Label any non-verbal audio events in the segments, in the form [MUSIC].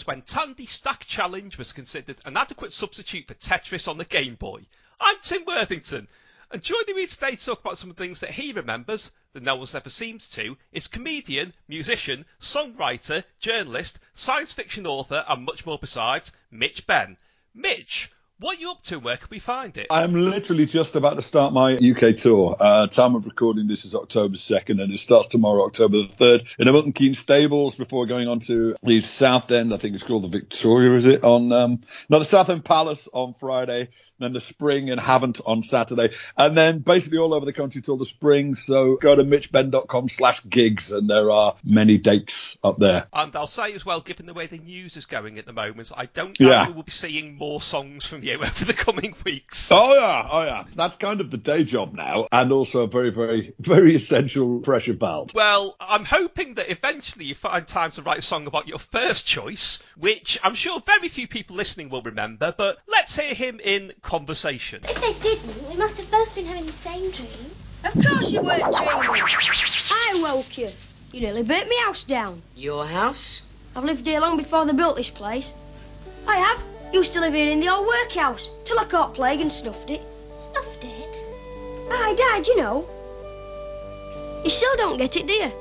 remembers when Tandy Stack Challenge was considered an adequate substitute for Tetris on the Game Boy. I'm Tim Worthington, and joining me today to talk about some of the things that he remembers that no one's ever seemed to is comedian, musician, songwriter, journalist, science fiction author, and much more besides, Mitch Benn. Mitch, what are you up to? Where can we find it? I'm literally just about to start my UK tour. Uh, time of recording this is October 2nd, and it starts tomorrow, October the 3rd, in the Milton Keynes Stables before going on to the South End. I think it's called the Victoria, is it? On um, no, the South End Palace on Friday then the spring and haven't on Saturday, and then basically all over the country till the spring. So go to mitchbenn.com slash gigs, and there are many dates up there. And I'll say as well, given the way the news is going at the moment, I don't know yeah. we will be seeing more songs from you [LAUGHS] over the coming weeks. Oh yeah, oh yeah. That's kind of the day job now, and also a very, very, [LAUGHS] very essential pressure valve. Well, I'm hoping that eventually you find time to write a song about your first choice, which I'm sure very few people listening will remember, but let's hear him in conversation. If they didn't, we must have both been having the same dream. Of course you weren't dreaming. I woke you. You nearly burnt me house down. Your house? I've lived here long before they built this place. I have. Used to live here in the old workhouse till I caught plague and snuffed it. Snuffed it? I died, you know. You still don't get it, do you?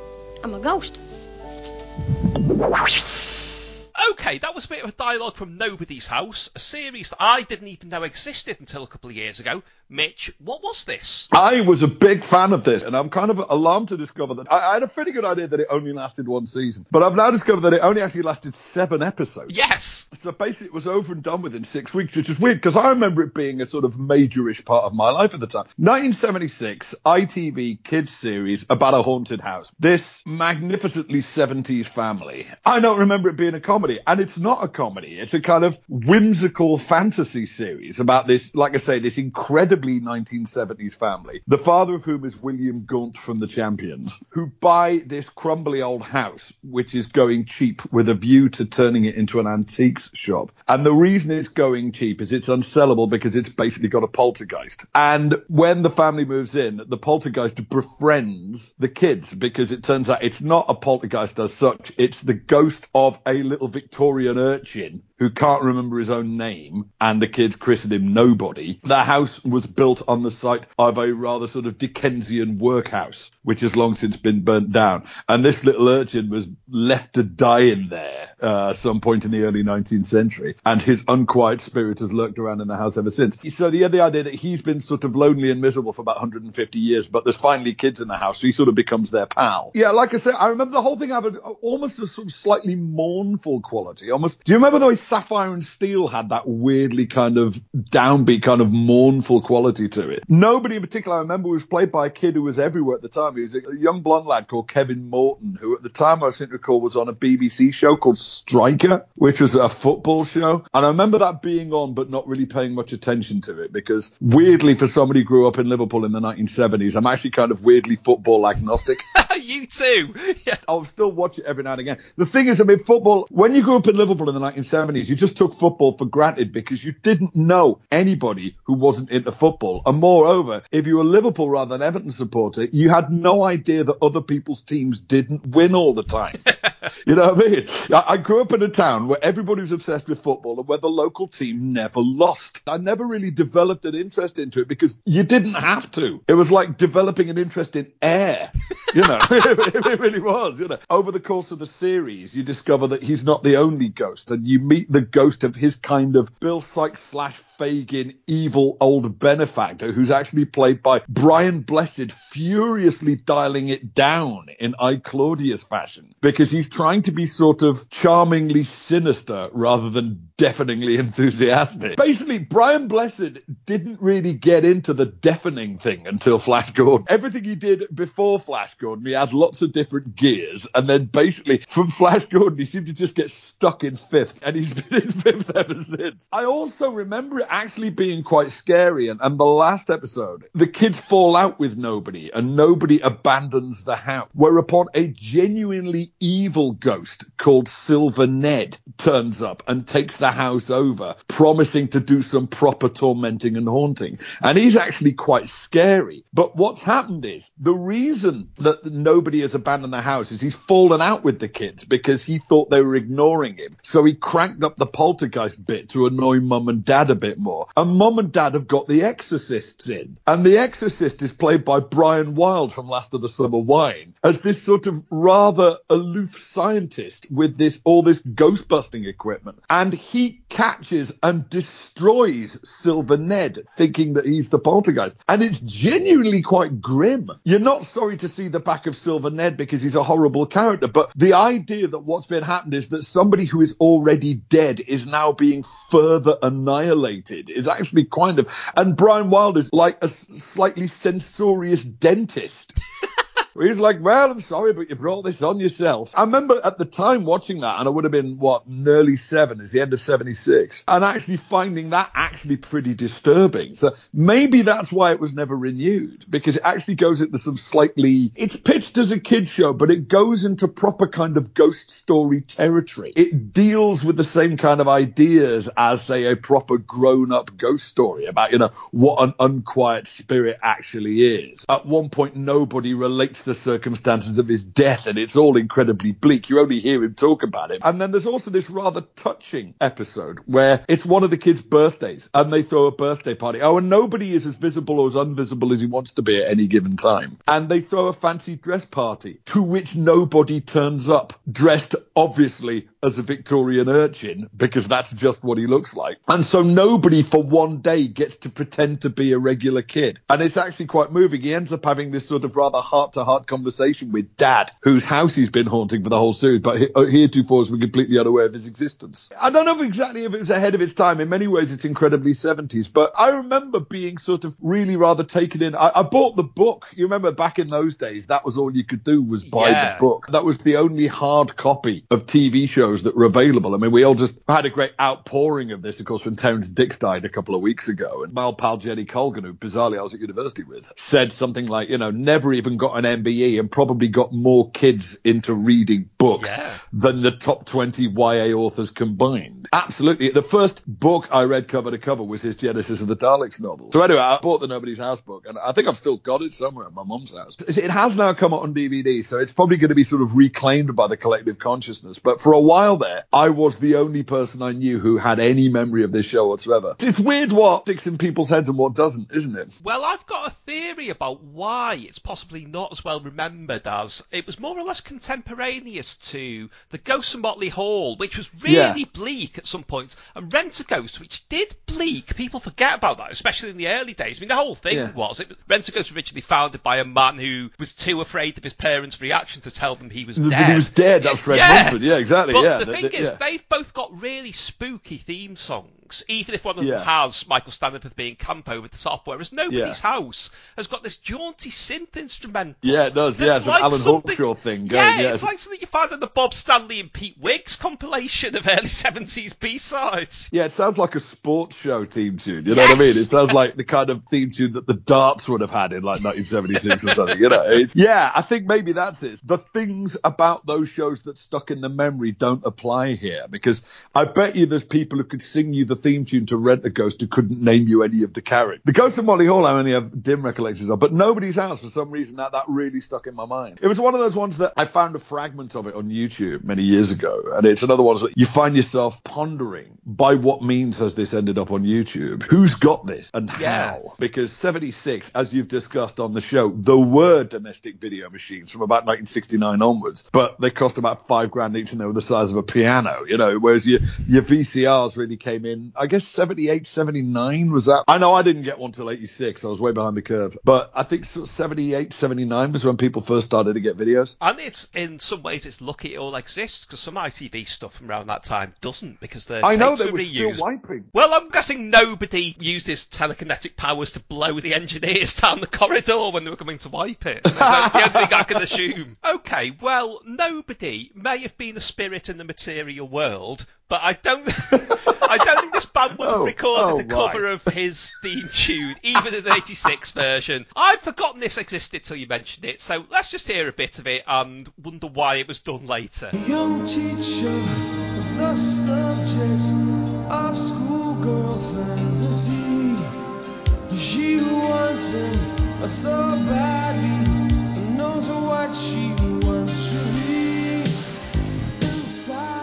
I'm a ghost. Okay, that was a bit of a dialogue from Nobody's House, a series that I didn't even know existed until a couple of years ago. Mitch, what was this? I was a big fan of this, and I'm kind of alarmed to discover that I, I had a pretty good idea that it only lasted one season, but I've now discovered that it only actually lasted seven episodes. Yes. So basically, it was over and done within six weeks, which is weird because I remember it being a sort of majorish part of my life at the time. 1976, ITV kids series about a haunted house. This magnificently 70s family. I don't remember it being a comedy and it's not a comedy. It's a kind of whimsical fantasy series about this, like I say, this incredibly 1970s family. The father of whom is William Gaunt from The Champions, who buy this crumbly old house, which is going cheap with a view to turning it into an antiques shop. And the reason it's going cheap is it's unsellable because it's basically got a poltergeist. And when the family moves in, the poltergeist befriends the kids because it turns out it's not a poltergeist as such. It's the ghost of a little Victorian urchin who can't remember his own name, and the kids christened him Nobody. The house was built on the site of a rather sort of Dickensian workhouse, which has long since been burnt down. And this little urchin was left to die in there uh, some point in the early 19th century, and his unquiet spirit has lurked around in the house ever since. So the, the idea that he's been sort of lonely and miserable for about 150 years, but there's finally kids in the house, so he sort of becomes their pal. Yeah, like I said, I remember the whole thing having almost a sort of slightly mournful quality. Almost, do you remember the way Sapphire and Steel had that weirdly kind of downbeat, kind of mournful quality to it. Nobody in particular I remember was played by a kid who was everywhere at the time. He was a young blonde lad called Kevin Moreton, who at the time I seem to recall was on a BBC show called Striker, which was a football show. And I remember that being on, but not really paying much attention to it because weirdly, for somebody who grew up in Liverpool in the 1970s, I'm actually kind of weirdly football agnostic. [LAUGHS] you too. [LAUGHS] Yeah. I'll still watch it every now and again. The thing is, I mean, football, when you grew up in Liverpool in the 1970s, you just took football for granted because you didn't know anybody who wasn't into football. And moreover, if you were Liverpool rather than Everton supporter, you had no idea that other people's teams didn't win all the time. [LAUGHS] you know what I mean? I grew up in a town where everybody was obsessed with football and where the local team never lost. I never really developed an interest into it because you didn't have to. It was like developing an interest in air. You know, [LAUGHS] it really was. You know, over the course of the series, you discover that he's not the only ghost, and you meet the ghost of his kind of Bill Sikes slash Fagin evil old benefactor who's actually played by Brian Blessed, furiously dialing it down in I Claudius fashion because he's trying to be sort of charmingly sinister rather than deafeningly enthusiastic. Basically, Brian Blessed didn't really get into the deafening thing until Flash Gordon. Everything he did before Flash Gordon, he had lots of different gears, and then basically from [LAUGHS] Flash Gordon, he seemed to just get stuck in fifth, and he's been in fifth ever since. I also remember it actually being quite scary. And, and the last episode, the kids fall out with nobody and nobody abandons the house. Whereupon a genuinely evil ghost called Silver Ned turns up and takes the house over, promising to do some proper tormenting and haunting. And he's actually quite scary. But what's happened is the reason that nobody has abandoned the house is he's fallen out with the kids because he thought they were ignoring him. So he cranked up the poltergeist bit to annoy mum and dad a bit more. And mum and dad have got the exorcists in. And the exorcist is played by Brian Wilde from Last of the Summer Wine as this sort of rather aloof scientist with this all this ghost busting equipment. And he catches and destroys Silver Ned, thinking that he's the poltergeist. And it's genuinely quite grim. You're not sorry to see the back of Silver Ned because he's a horrible character, but the idea that what's been happened is that somebody who is already dead is now being further annihilated is actually kind of. And Brian Wilde is like a slightly censorious dentist. [LAUGHS] He's like, well, I'm sorry, but you brought this on yourself. I remember at the time watching that, and I would have been, what, nearly seven, is the end of 76, and actually finding that actually pretty disturbing. So maybe that's why it was never renewed, because it actually goes into some slightly, it's pitched as a kid show, but it goes into proper kind of ghost story territory. It deals with the same kind of ideas as, say, a proper grown up ghost story about, you know, what an unquiet spirit actually is. At one point, nobody relates the circumstances of his death, and it's all incredibly bleak. You only hear him talk about it. And then there's also this rather touching episode where it's one of the kids' birthdays, and they throw a birthday party. Oh, and nobody is as visible or as invisible as he wants to be at any given time. And they throw a fancy dress party to which nobody turns up, dressed obviously as a Victorian urchin, because that's just what he looks like. And so nobody for one day gets to pretend to be a regular kid. And it's actually quite moving. He ends up having this sort of rather heart to heart conversation with dad, whose house he's been haunting for the whole series, but uh, heretofore has been completely unaware of his existence. I don't know exactly if it was ahead of its time. In many ways, it's incredibly 70s, but I remember being sort of really rather taken in. I, I bought the book. You remember back in those days, that was all you could do was buy Yeah. the book. That was the only hard copy of TV shows that were available. I mean, we all just had a great outpouring of this, of course, when Terrance Dicks died a couple of weeks ago. And my old pal Jenny Colgan, who bizarrely I was at university with, said something like, you know, never even got an MBE and probably got more kids into reading books Yeah. than the top 20 YA authors combined. Absolutely. The first book I read cover to cover was his Genesis of the Daleks novel. So anyway, I bought the Nobody's House book, and I think I've still got it somewhere at my mum's house. It has now come out on DVD, so it's probably going to be sort of reclaimed by the collective consciousness. But for a while there, I was the only person I knew who had any memory of this show whatsoever. It's weird what sticks in people's heads and what doesn't, isn't it? Well, I've got a theory about why it's possibly not as well remembered as it was more or less contemporaneous to the Ghost of Motley Hall, which was really Yeah. bleak at some points, and Rent a Ghost, which did bleak. People forget about that, especially in the early days. I mean, the whole thing Yeah. was it, Rent a Ghost was originally founded by a man who was too afraid of his parents' reaction to tell them he was dead. He was dead. That's Fred yeah. Mumford. Yeah, exactly. But yeah. the Th- thing th- is, yeah. they've both got really spooky theme songs, even if one of them has Michael Staniforth being Campo with the top, whereas Nobody's Yeah. House has got this jaunty synth instrumental. Yeah, it does. Yeah, it's an like Alan something- Hawkshaw thing Yeah, going, yeah. it's like something you find in the Bob Stanley and Pete Wiggs compilation of early 70s B-sides. Yeah, it sounds like a sports show theme tune. You know what I mean? It sounds like the kind of theme tune that the darts would have had in like 1976 or something. You know? It's, yeah, I think maybe that's it. The things about those shows that stuck in the memory don't apply here because I bet you there's people who could sing you the theme tune to Rent a Ghost who couldn't name you any of the characters. The Ghost of Motley Hall, I only have dim recollections of, but nobody's house for some reason that that really stuck in my mind. It was one of those ones that I found a fragment of it on YouTube many years ago, and it's another one that you find yourself pondering by what means has this ended up on YouTube? Who's got this and Yeah. how? Because 76, as you've discussed on the show, there were domestic video machines from about 1969 onwards, but they cost about five grand each and they were the size of a piano, you know, whereas your, your VCRs really came in, I guess 78, 79 was that? I know I didn't get one till 86, I was way behind the curve, but I think sort 78, 79 was when people first started to get videos. And it's in some ways it's lucky it all exists because some ITV stuff from around that time doesn't because the I know they were were still reused. wiping. Well, I'm guessing nobody used his telekinetic powers to blow the engineers [LAUGHS] down the corridor when they were coming to wipe it. That's the only thing I can assume. [LAUGHS] Okay, well, nobody may have been a spirit in the material world, but I don't. [LAUGHS] I don't think this band would have Oh, recorded oh, the cover right. of his theme tune, even in the '86 [LAUGHS] version. I'd forgotten this existed till you mentioned it, so let's just hear a bit of it and wonder why it was done later. Young teacher, the subject of schoolgirl fantasy. She wants him so badly, knows what she wants to be. Inside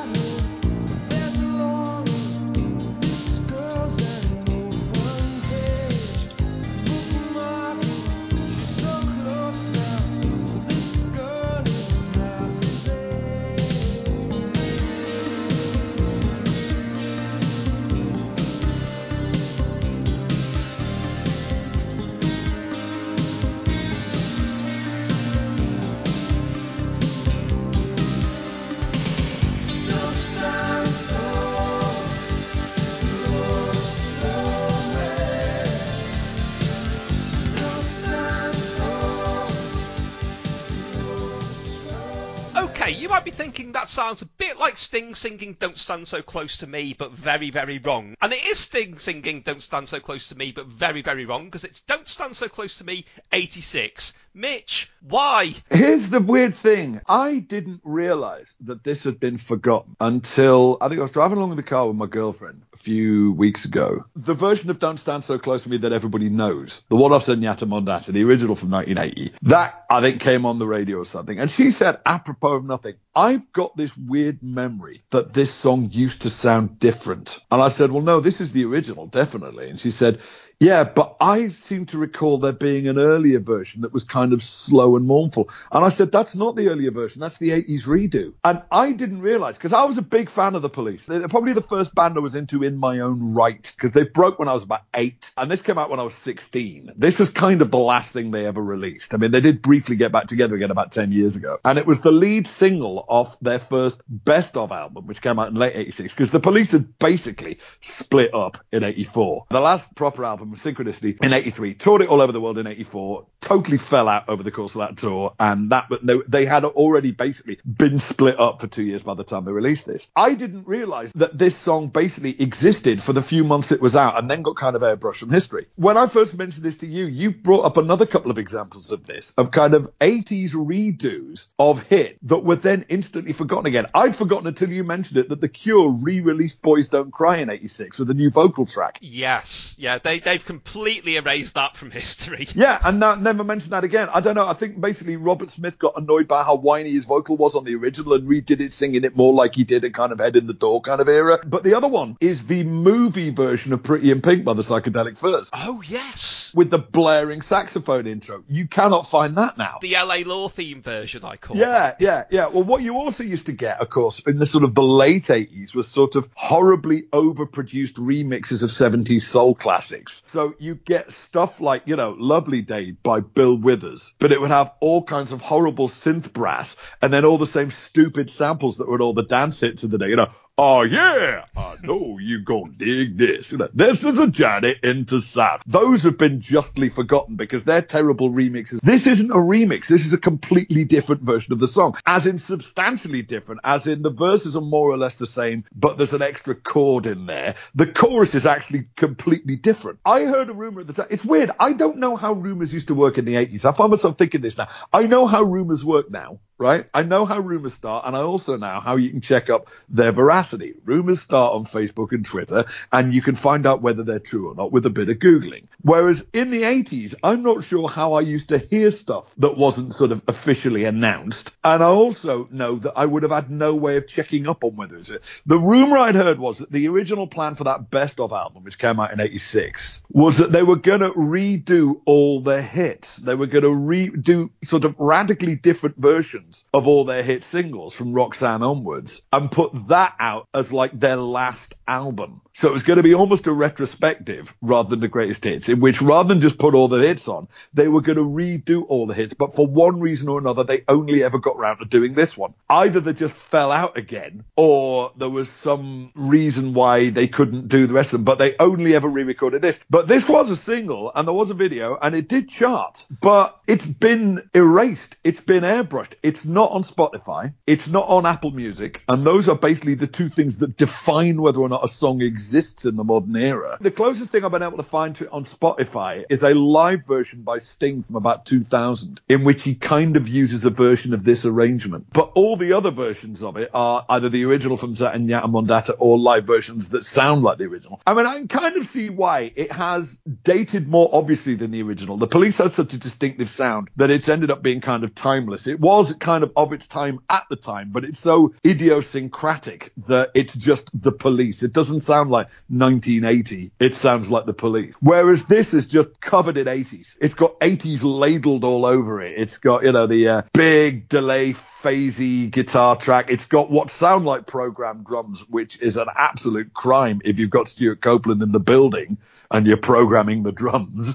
Okay, you might be thinking that sounds a bit like Sting singing Don't Stand So Close to Me, but very, very wrong. And it is Sting singing Don't Stand So Close to Me, but very, very wrong, because it's Don't Stand So Close to Me 86. Mitch, why? Here's the weird thing. I didn't realize that this had been forgotten until I think I was driving along in the car with my girlfriend a few weeks ago. The version of Don't Stand So Close to Me that everybody knows, the one off Zenyatta Mondatta, the original from 1980, that I think came on the radio or something. And she said, apropos of nothing, I've got this weird memory that this song used to sound different. And I said, well, no, this is the original, definitely. And she said, yeah, but I seem to recall there being an earlier version that was kind of slow and mournful. And I said, that's not the earlier version, that's the 80s redo. And I didn't realize, because I was a big fan of the police. They're probably the first band I was into in my own right, because they broke when I was about eight. And this came out when I was 16. This was kind of the last thing they ever released. I mean, they did briefly get back together again about 10 years ago. And it was the lead single off their first best of album, which came out in late 86, because the police had basically split up in 84. The last proper album was Synchronicity in 83, toured it all over the world in 84, totally fell out over the course of that tour, and that but no, they had already basically been split up for two years by the time they released this. I didn't realize that this song basically existed for the few months it was out and then got kind of airbrushed from history. When I first mentioned this to you, you brought up another couple of examples of this, of kind of 80s redos of hit that were then instantly forgotten again. I'd forgotten until you mentioned it that The Cure re-released Boys Don't Cry in 86 with a new vocal track. Yes, yeah, they, they've completely erased that from history. Yeah, and now, never mentioned that again. I don't know. I think basically Robert Smith got annoyed by how whiny his vocal was on the original and redid it, singing it more like he did a kind of head in the door kind of era. But the other one is the movie version of Pretty in Pink by the Psychedelic Furs Oh, yes. with the blaring saxophone intro. You cannot find that now. The LA Law theme version, I call Yeah, yeah, yeah. Well, what you also used to get, of course, in the sort of the late 80s was sort of horribly overproduced remixes of 70s soul classics. So you get stuff like, you know, Lovely Day by Bill Withers, but it would have all kinds of horrible synth brass and then all the same stupid samples that were all the dance hits of the day, you know. Oh yeah, I know you gonna dig this. This is a journey into sound. Those have been justly forgotten because they're terrible remixes. This isn't a remix. This is a completely different version of the song, as in substantially different, as in the verses are more or less the same, but there's an extra chord in there. The chorus is actually completely different. I heard a rumor at the time. It's weird. I don't know how rumors used to work in the 80s. I find myself thinking this now. I know how rumors work now right? I know how rumors start, and I also know how you can check up their veracity. Rumors start on Facebook and Twitter, and you can find out whether they're true or not with a bit of Googling. Whereas in the 80s, I'm not sure how I used to hear stuff that wasn't sort of officially announced. And I also know that I would have had no way of checking up on whether it's it. The rumor I'd heard was that the original plan for that best of album, which came out in 86, was that they were going to redo all their hits. They were going to redo sort of radically different versions of all their hit singles from Roxanne onwards and put that out as like their last album. So it was going to be almost a retrospective rather than the greatest hits, in which rather than just put all the hits on, they were going to redo all the hits. But for one reason or another, they only ever got round to doing this one. Either they just fell out again, or there was some reason why they couldn't do the rest of them. But they only ever re-recorded this. But this was a single, and there was a video, and it did chart. But it's been erased. It's been airbrushed. It's not on Spotify. It's not on Apple Music. And those are basically the two things that define whether or not a song exists in the modern era. The closest thing I've been able to find to it on Spotify is a live version by Sting from about 2000, in which he kind of uses a version of this arrangement. But all the other versions of it are either the original from Zenyatta Mondatta or live versions that sound like the original. I mean, I can kind of see why it has dated more obviously than the original. The police had such a distinctive sound that it's ended up being kind of timeless. It was kind of of its time at the time, but it's so idiosyncratic that it's just the police. It doesn't sound like 1980. It sounds like the police. Whereas this is just covered in 80s. It's got 80s ladled all over it. It's got, you know, the uh, big delay phasey guitar track. It's got what sound like programmed drums, which is an absolute crime if you've got Stewart Copeland in the building and you're programming the drums.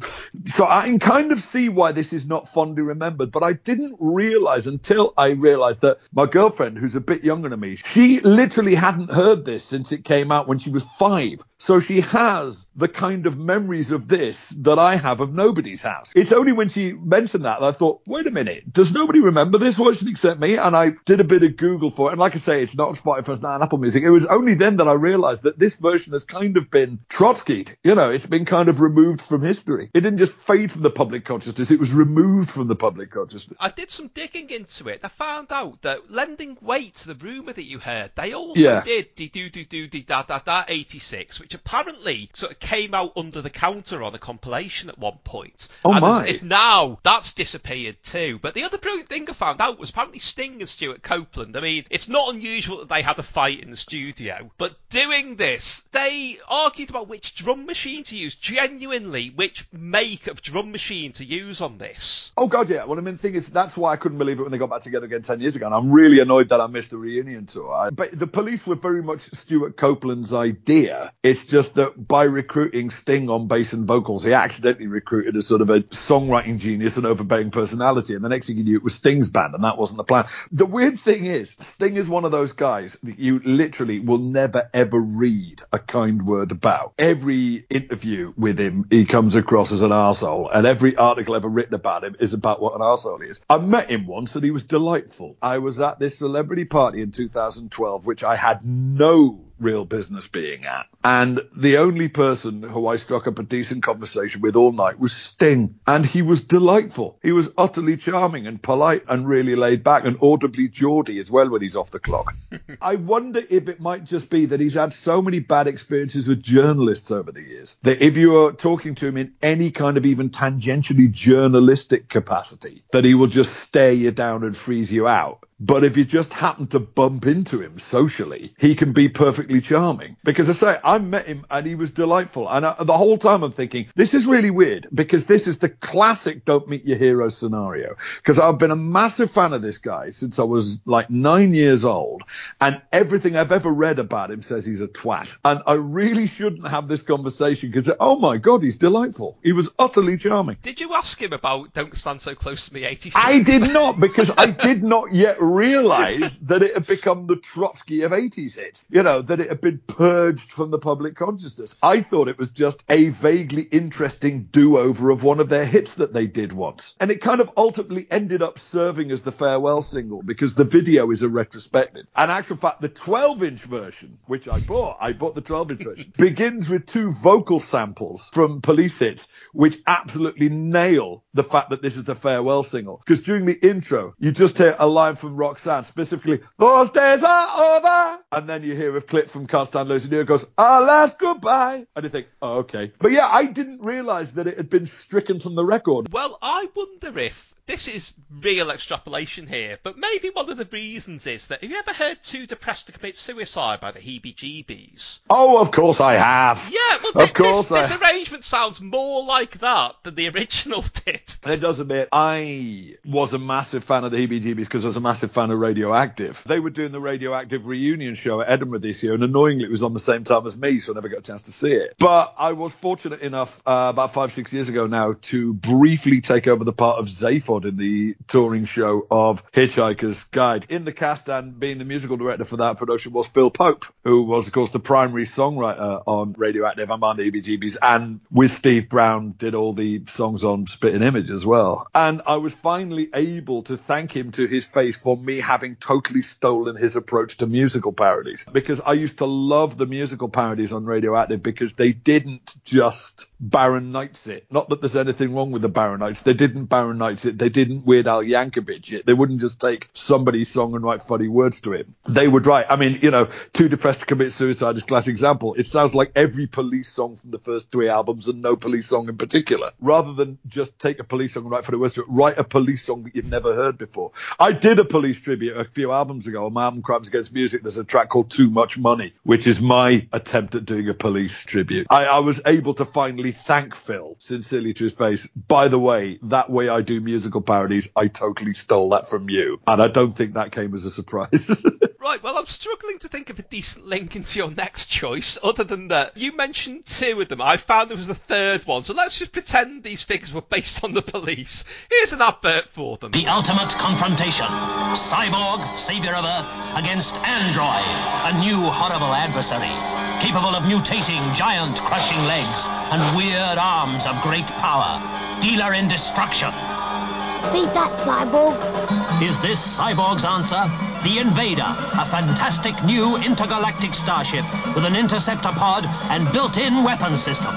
So I can kind of see why this is not fondly remembered, but I didn't realize until I realized that my girlfriend, who's a bit younger than me, she literally hadn't heard this since it came out when she was five. So she has the kind of memories of this that I have of nobody's house. It's only when she mentioned that, that I thought, wait a minute, does nobody remember this version except me? And I did a bit of Google for it. And like I say, it's not Spotify, it's not Apple Music. It was only then that I realized that this version has kind of been Trotskyed. You know, it's been kind of removed from history. It didn't just fade from the public consciousness, it was removed from the public consciousness. I did some digging into it. I found out that lending weight to the rumour that you heard, they also Yeah. did de do do do de da da da 86, which apparently sort of came out under the counter on a compilation at one point. Oh, and my. It's, it's now that's disappeared too. But the other brilliant thing I found out was apparently Sting and Stewart Copeland. I mean, it's not unusual that they had a fight in the studio, but doing this, they argued about which drum machine to use. Genuinely, which make of drum machine to use on this. Oh god, yeah. Well, I mean, the thing is, that's why I couldn't believe it when they got back together again ten years ago, and I'm really annoyed that I missed the reunion tour. But the police were very much Stewart Copeland's idea. It's just that by recruiting Sting on bass and vocals, he accidentally recruited a sort of a songwriting genius and overbearing personality, and the next thing you knew, it was Sting's band, and that wasn't the plan. The weird thing is, Sting is one of those guys that you literally will never ever read a kind word about. Every interview with him, he comes across as an arsehole, and every article ever written about him is about what an arsehole he is. I met him once and he was delightful. I was at this celebrity party in 2012, which I had no real business being at. And the only person who I struck up a decent conversation with all night was Sting. And he was delightful. He was utterly charming and polite and really laid back and audibly Geordie as well when he's off the clock. [LAUGHS] I wonder if it might just be that he's had so many bad experiences with journalists over the years that if you are talking to him in any kind of even tangentially journalistic capacity, that he will just stare you down and freeze you out. But if you just happen to bump into him socially, he can be perfectly charming. Because I say, I met him and he was delightful. And I, the whole time I'm thinking, this is really weird because this is the classic don't meet your hero scenario. Because I've been a massive fan of this guy since I was like nine years old. And everything I've ever read about him says he's a twat. And I really shouldn't have this conversation because, oh my God, he's delightful. He was utterly charming. Did you ask him about Don't Stand So Close to Me 86? I did not because I did not yet [LAUGHS] realize that it had become the Trotsky of 80s hits. You know, that it had been purged from the public consciousness. I thought it was just a vaguely interesting do-over of one of their hits that they did once. And it kind of ultimately ended up serving as the farewell single because the video is a retrospective. And actual fact, the 12-inch version, which I bought, I bought the 12-inch version, [LAUGHS] begins with two vocal samples from police hits, which absolutely nail the fact that this is the farewell single. Because during the intro, you just hear a line from Roxanne, specifically, those days are over. And then you hear a clip from Stand Losing You, it goes, our last goodbye. And you think, oh, okay. But yeah, I didn't realize that it had been stricken from the record. Well, I wonder if this is real extrapolation here, but maybe one of the reasons is that have you ever heard Too Depressed to Commit Suicide by the Hee Bee Gee Bees? Oh, of course I have. Yeah, well, Of this, course this, I- arrangement sounds more like that than the original [LAUGHS] did. It does a bit. I was a massive fan of the Hee Bee Gee Bees because I was a massive fan of Radioactive. They were doing the Radioactive reunion show at Edinburgh this year, and annoyingly, it was on the same time as me, so I never got a chance to see it. But I was fortunate enough uh, about five, six years ago now to briefly take over the part of Zaphod in the touring show of Hitchhiker's Guide. In the cast and being the musical director for that production was Phil Pope, who was, of course, the primary songwriter on Radioactive and on the EBGBs, and with Steve Brown did all the songs on Spitting Image as well. And I was finally able to thank him to his face for me having totally stolen his approach to musical parodies. Because I used to love the musical parodies on Radioactive because they didn't just Barron Knights it. Not that there's anything wrong with the Barron Knights. They didn't Barron Knights it. They didn't Weird Al Yankovic it. They wouldn't just take somebody's song and write funny words to it. They would write, I mean, you know, Too Depressed to Commit Suicide is a classic example. It sounds like every police song from the first three albums and no police song in particular. Rather than just take a police song and write funny words to it, write a police song that you've never heard before. I did a police tribute a few albums ago on my album Crimes Against Music. There's a track called Too Much Money, which is my attempt at doing a police tribute. I, I was able to finally thank Phil sincerely to his face. By the way, that way I do musical parodies, I totally stole that from you. And I don't think that came as a surprise. [LAUGHS] Right, well, I'm struggling to think of a decent link into your next choice, other than that. You mentioned two of them. I found there was a third one, so let's just pretend these figures were based on the police. Here's an advert for them. The ultimate confrontation. Cyborg, savior of Earth, against Android, a new horrible adversary, capable of mutating giant crushing legs and weird arms of great power. Dealer in destruction. Beat that, Cyborg. Is this Cyborg's answer? The Invader, a fantastic new intergalactic starship with an interceptor pod and built-in weapon system.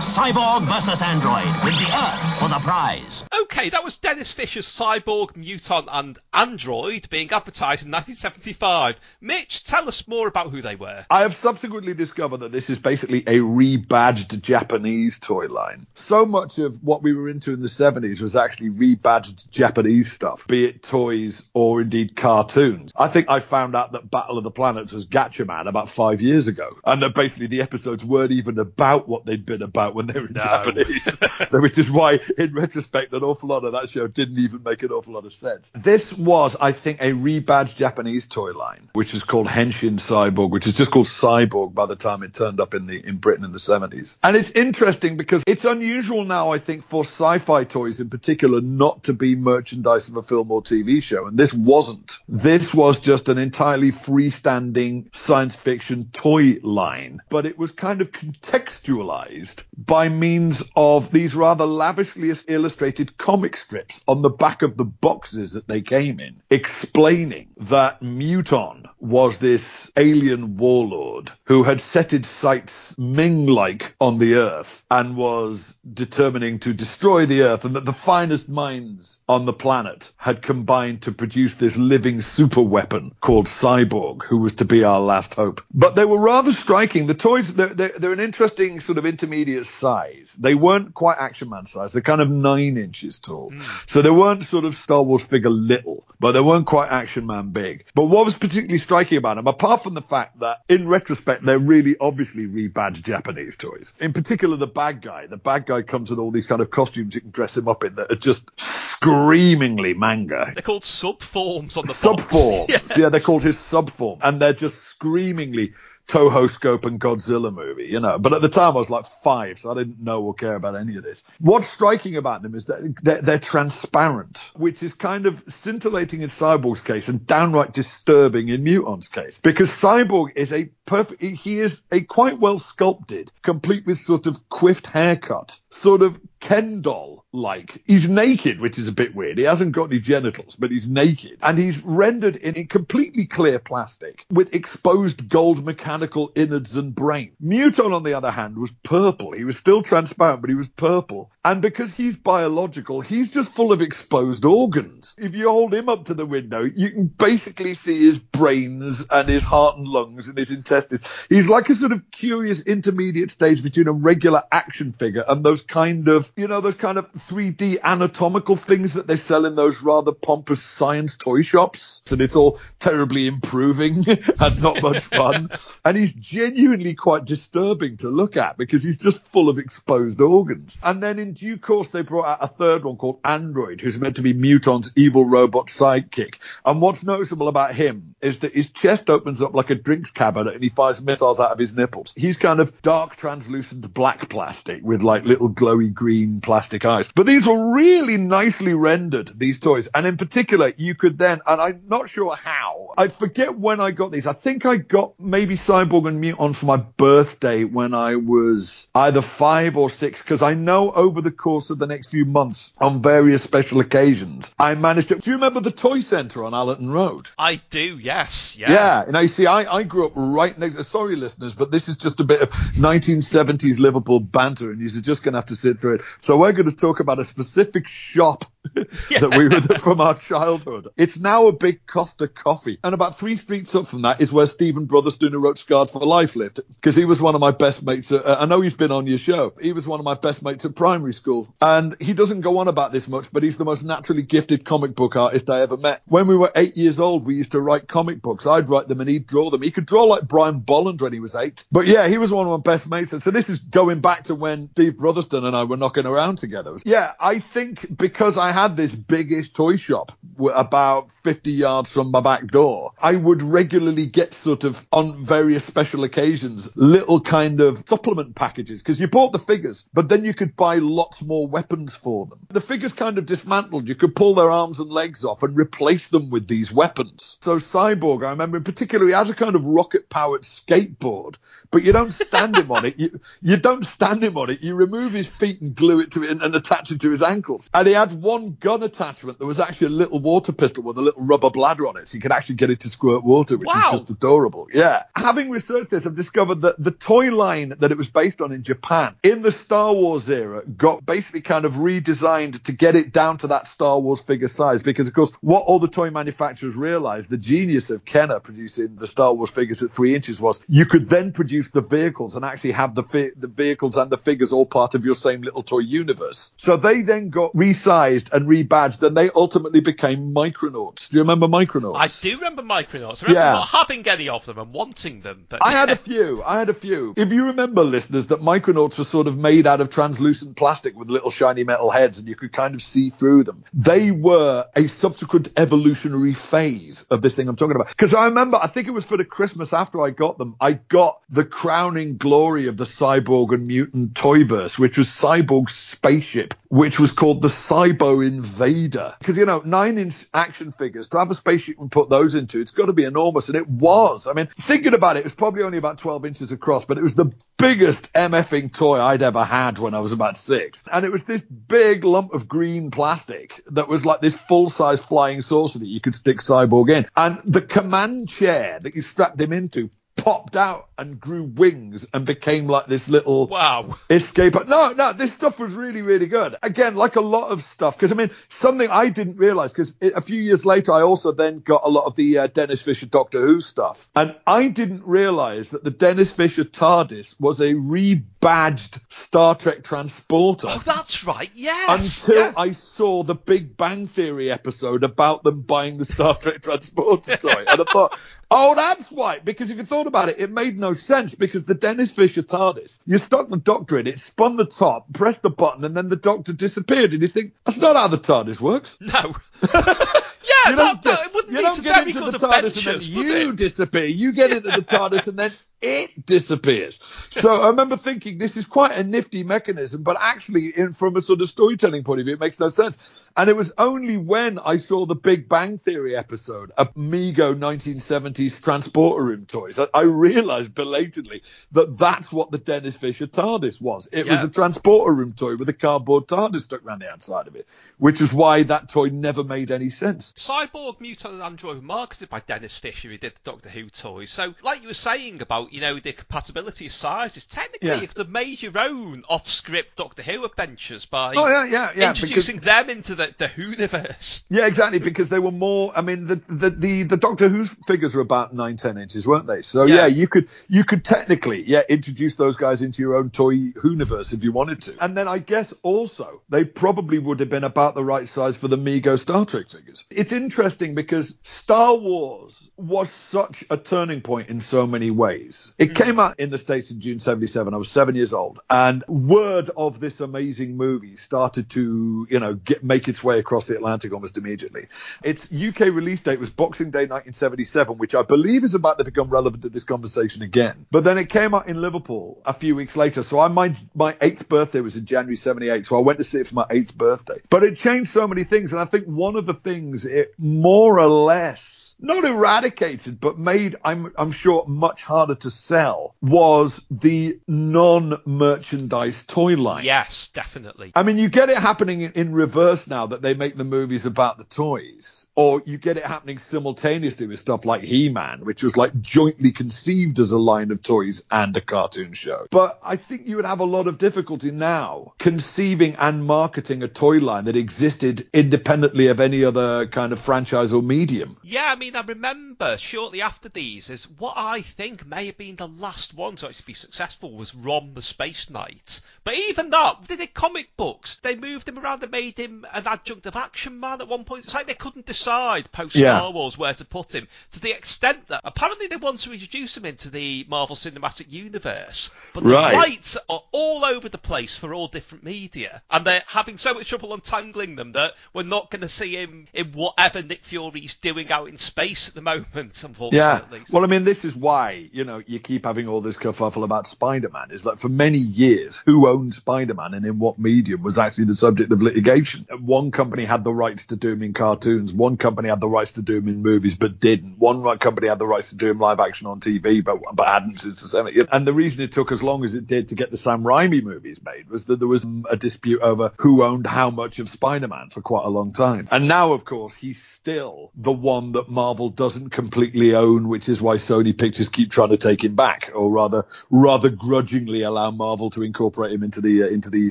Cyborg versus Android, with the Earth for the prize. Okay, that was Denys Fisher's Cyborg, Muton, and Android being advertised in 1975. Mitch, tell us more about who they were. I have subsequently discovered that this is basically a rebadged Japanese toy line. So much of what we were into in the 70s was actually rebadged Japanese stuff, be it toys or indeed cartoons. I think I found out that Battle of the Planets was Gatchaman about five years ago, and that basically the episodes weren't even about what they'd been about when they were in Japanese. [LAUGHS] Which is why, in retrospect, an awful lot of that show didn't even make an awful lot of sense. This was, I think, a rebadged Japanese toy line, which is called Henshin Cyborg, which is just called Cyborg by the time it turned up in the in Britain in the 70s. And it's interesting because it's unusual now, I think, for sci-fi toys in particular not to be merchandise of a film or TV show, and this wasn't. This was just an entirely freestanding science fiction toy line, but it was kind of contextualized by means of these rather lavishly illustrated comic strips on the back of the boxes that they came in, explaining that Muton was this alien warlord who had set his sights Ming-like on the Earth and was determining to destroy the Earth, and that the finest minds on the planet had combined to produce this living super weapon called Cyborg, who was to be our last hope. But they were rather striking. The toys, they're, they're, they're an interesting sort of intermediate size. They weren't quite Action Man size. They're kind of nine inches tall. Hmm. So they weren't sort of Star Wars figure little, but they weren't quite Action Man big. But what was particularly striking about them, apart from the fact that in retrospect, they're really obviously rebadged Japanese toys. In particular, the bad guy. The bad guy comes with all these kind of costumes you can dress him up in that are just screamingly manga. They're called subforms on the box. Subforms. [LAUGHS] Yeah. yeah. they're called his subform. And they're just screamingly Toho Scope and Godzilla movie, you know. But at the time I was like five, so I didn't know or care about any of this. What's striking about them is that they're, they're transparent, which is kind of scintillating in Cyborg's case and downright disturbing in Muton's case. Because Cyborg is a perfect, he is a quite well sculpted, complete with sort of quiffed haircut, sort of Ken doll like. He's naked, which is a bit weird. He hasn't got any genitals, but he's naked. And he's rendered in, completely clear plastic with exposed gold mechanical innards and brain. Muton, on the other hand, was purple. He was still transparent, but he was purple. And because he's biological, he's just full of exposed organs. If you hold him up to the window, you can basically see his brains and his heart and lungs and his intestines. He's like a sort of curious intermediate stage between a regular action figure and those kind of, you know, those kind of 3D anatomical things that they sell in those rather pompous science toy shops. And it's all terribly improving [LAUGHS] and not much fun. [LAUGHS] and he's genuinely quite disturbing to look at because he's just full of exposed organs. And then in due course, they brought out a third one called Android, who's meant to be Muton's evil robot sidekick. And what's noticeable about him is that his chest opens up like a drinks cabinet and he fires missiles out of his nipples. He's kind of dark, translucent black plastic with like little glowy green plastic eyes. But these were really nicely rendered, these toys. And in particular, you could then, and I'm not sure how, I forget when I got these. I think I got maybe Cyborg and Muton for my birthday when I was either five or six, because I know over the course of the next few months, on various special occasions, I managed to. Do you remember the Toy Centre on Allerton Road? I do, yes. Yeah. Yeah, and I see. I, I grew up right next. Sorry, listeners, but this is just a bit of 1970s Liverpool banter, and you're just going to have to sit through it. So we're going to talk about a specific shop that we were from our childhood. It's now a big Costa Coffee, and about three streets up from that is where Stephen Brotherstone, who wrote Scarred for Life, lived, because he was one of my best mates. At, uh, I know he's been on your show. He was one of my best mates at primary school, and he doesn't go on about this much, but he's the most naturally gifted comic book artist I ever met. When we were eight years old, we used to write comic books. I'd write them and he'd draw them. He could draw like Brian Bolland when he was eight. But yeah, he was one of my best mates. And so this is going back to when Steve Brotherstone and I were knocking around together. Yeah, I think because I had this biggest toy shop about 50 yards from my back door, I would regularly get sort of on various special occasions little kind of supplement packages because you bought the figures, but then you could buy lots more weapons for them. The figures kind of dismantled. You could pull their arms and legs off and replace them with these weapons. So Cyborg, I remember in particular, he has a kind of rocket powered skateboard, but you don't stand him on it. You, you don't stand him on it. You remove his feet and glue it to it and, and attach it to his ankles. And he had one gun attachment that was actually a little water pistol with a little rubber bladder on it, so you could actually get it to squirt water, which Wow. is just adorable. Yeah. Having researched this, I've discovered that the toy line that it was based on in Japan in the Star Wars era got basically kind of redesigned to get it down to that Star Wars figure size because, of course, what all the toy manufacturers realized, the genius of Kenner producing the Star Wars figures at three inches was you could then produce the vehicles and actually have the, fi- the vehicles and the figures all part of your same little toy universe. So they then got resized and rebadged and they ultimately became Micronauts. Do you remember Micronauts? I do remember Micronauts. I remember Yeah. not having any of them and wanting them. But I had a [LAUGHS] few. I had a few. If you remember, listeners, that Micronauts were sort of made out of translucent plastic with little shiny metal heads, and you could kind of see through them. They were a subsequent evolutionary phase of this thing I'm talking about. Because I remember, I think it was for the Christmas after I got them, I got the crowning glory of the Cyborg and Muton Toyverse, which was Cyborg's spaceship, which was called the Cybo Invader. Because you know, nine-inch action figures to have a spaceship and put those into, it's got to be enormous, and it was. I mean, thinking about it, it was probably only about 12 inches across, but it was the biggest MFing toy I'd ever had when I was about six. And it was this big lump of green plastic that was like this full-size flying saucer that you could stick Cyborg in. And the command chair that you strapped him into popped out and grew wings and became like this little Wow. escape. But no, no, this stuff was really, really good. Again, like a lot of stuff, because I mean, something I didn't realize, because a few years later, I also then got a lot of the uh, Denys Fisher Doctor Who stuff. And I didn't realize that the Denys Fisher TARDIS was a rebadged Star Trek transporter. Oh, that's right. Yes. Until yeah. I saw the Big Bang Theory episode about them buying the Star Trek [LAUGHS] transporter toy. And I thought, oh, that's why. Because if you thought about it, it made no sense because the Denys Fisher TARDIS, you stuck the Doctor in, it spun the top, pressed the button, and then the Doctor disappeared. And you think, that's not how the TARDIS works. [LAUGHS] No. [LAUGHS] yeah, You that, don't, that, it wouldn't you don't get into the TARDIS and then you disappear. You get into the [LAUGHS] TARDIS and then it disappears. So I remember thinking this is quite a nifty mechanism, but actually, in, from a sort of storytelling point of view, it makes no sense. And it was only when I saw the Big Bang Theory episode, a Mego 1970s transporter room toys, that I realized belatedly that that's what the Denys Fisher TARDIS was. It was a transporter room toy with a cardboard TARDIS stuck around the outside of it, which is why that toy never made any sense. Cyborg, Muton Android marketed by Denys Fisher, who did the Doctor Who toys. So, like you were saying about, you know, the compatibility of sizes. Technically, Yeah. you could have made your own off-script Doctor Who adventures by Oh yeah, yeah, yeah. introducing them into the, the Who-universe. Yeah, exactly, because they were more. I mean, the the the, the Doctor Who figures were about nine ten inches, weren't they? So Yeah. yeah. you could you could technically yeah introduce those guys into your own toy Whoniverse if you wanted to. And then I guess also they probably would have been about the right size for the Mego Star Trek figures. It's interesting because Star Wars was such a turning point in so many ways. It came out in the States in June 77. I was seven years old. And word of this amazing movie started to, you know, get, make its way across the Atlantic almost immediately. Its UK release date was Boxing Day 1977, which I believe is about to become relevant to this conversation again. But then it came out in Liverpool a few weeks later. So I, my, my eighth birthday was in January 78. So I went to see it for my eighth birthday. But it changed so many things. And I think one of the things it more or less not eradicated, but made, I'm, I'm sure, much harder to sell was the non-merchandise toy line. Yes, definitely. I mean, you get it happening in, in reverse now that they make the movies about the toys. Or you get it happening simultaneously with stuff like He-Man, which was like jointly conceived as a line of toys and a cartoon show. But I think you would have a lot of difficulty now conceiving and marketing a toy line that existed independently of any other kind of franchise or medium. Yeah, I mean, I remember shortly after these is what I think may have been the last one to actually be successful was Rom the Space Knight. But even that, they did comic books. They moved him around. They made him an adjunct of Action Man at one point. It's like they couldn't decide post Yeah. Star Wars where to put him. To the extent that apparently they want to introduce him into the Marvel Cinematic Universe, but the Right. rights are all over the place for all different media, and they're having so much trouble untangling them that we're not going to see him in whatever Nick Fury's doing out in space at the [LAUGHS] moment. Unfortunately. So- Well, I mean, this is why, you know, you keep having all this kerfuffle about Spider-Man. Is that for many years, who owned Spider-Man and in what medium was actually the subject of litigation. One company had the rights to do him in cartoons. One company had the rights to do him in movies, but didn't. One right company had the rights to do him live action on TV, but, but hadn't since the 70s. And the reason it took as long as it did to get the Sam Raimi movies made was that there was a dispute over who owned how much of Spider-Man for quite a long time. And now, of course, he's still the one that Marvel doesn't completely own, which is why Sony Pictures keep trying to take him back, or rather, rather grudgingly allow Marvel to incorporate him into the uh, into the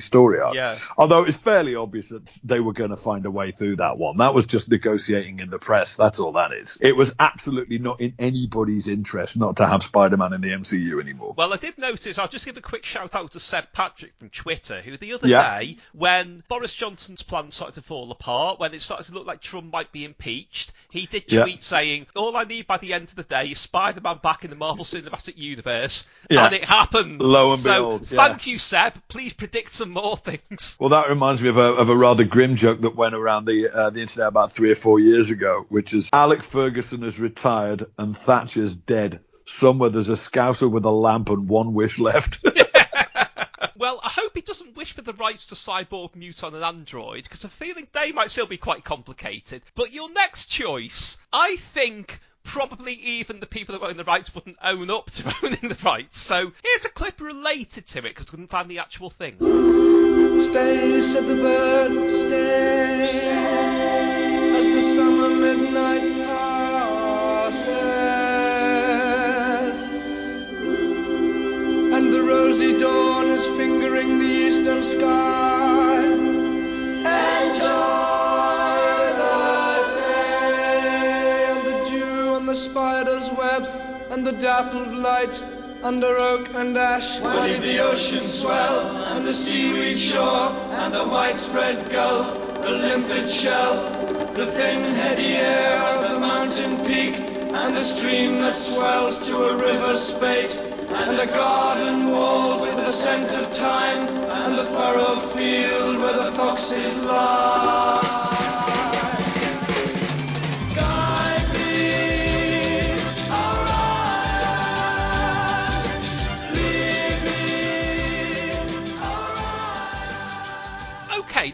story arc. Yeah. Although it's fairly obvious that they were going to find a way through that one. That was just negotiating in the press. That's all that is. It was absolutely not in anybody's interest not to have Spider-Man in the MCU anymore. Well, I did notice, I'll just give a quick shout out to Seb Patrick from Twitter, who the other Yeah. day, when Boris Johnson's plan started to fall apart, when it started to look like Trump might be impeached, he did Yeah. tweet saying, All I need by the end of the day is Spider Man back in the Marvel Cinematic Universe. Yeah. And it happened. Lo and so, behold, yeah. thank you, Seb. Please predict some more things. Well, that reminds me of a, of a rather grim joke that went around the uh, the internet about three or four years ago, which is Alex Ferguson has retired and Thatcher's dead. Somewhere there's a scouser with a lamp and one wish left. [LAUGHS] Well, I hope he doesn't wish for the rights to Cyborg, Muton, and Android, because I'm feeling they might still be quite complicated. But your next choice, I think. Probably even the people that own the rights wouldn't own up to [LAUGHS] owning the rights. So here's a clip related to it because I couldn't find the actual thing. Stay, said the bird, stay, as the summer midnight passes, and the rosy dawn is fingering the eastern sky. Enjoy the day, and the dew on the spider's web, and the dappled light under oak and ash. When the ocean swell, and the seaweed shore, and the widespread gull, the limpid shell, the thin heady air of the mountain peak, and the stream that swells to a river spate, and a garden walled with the scent of thyme, and the furrowed field where the foxes lie.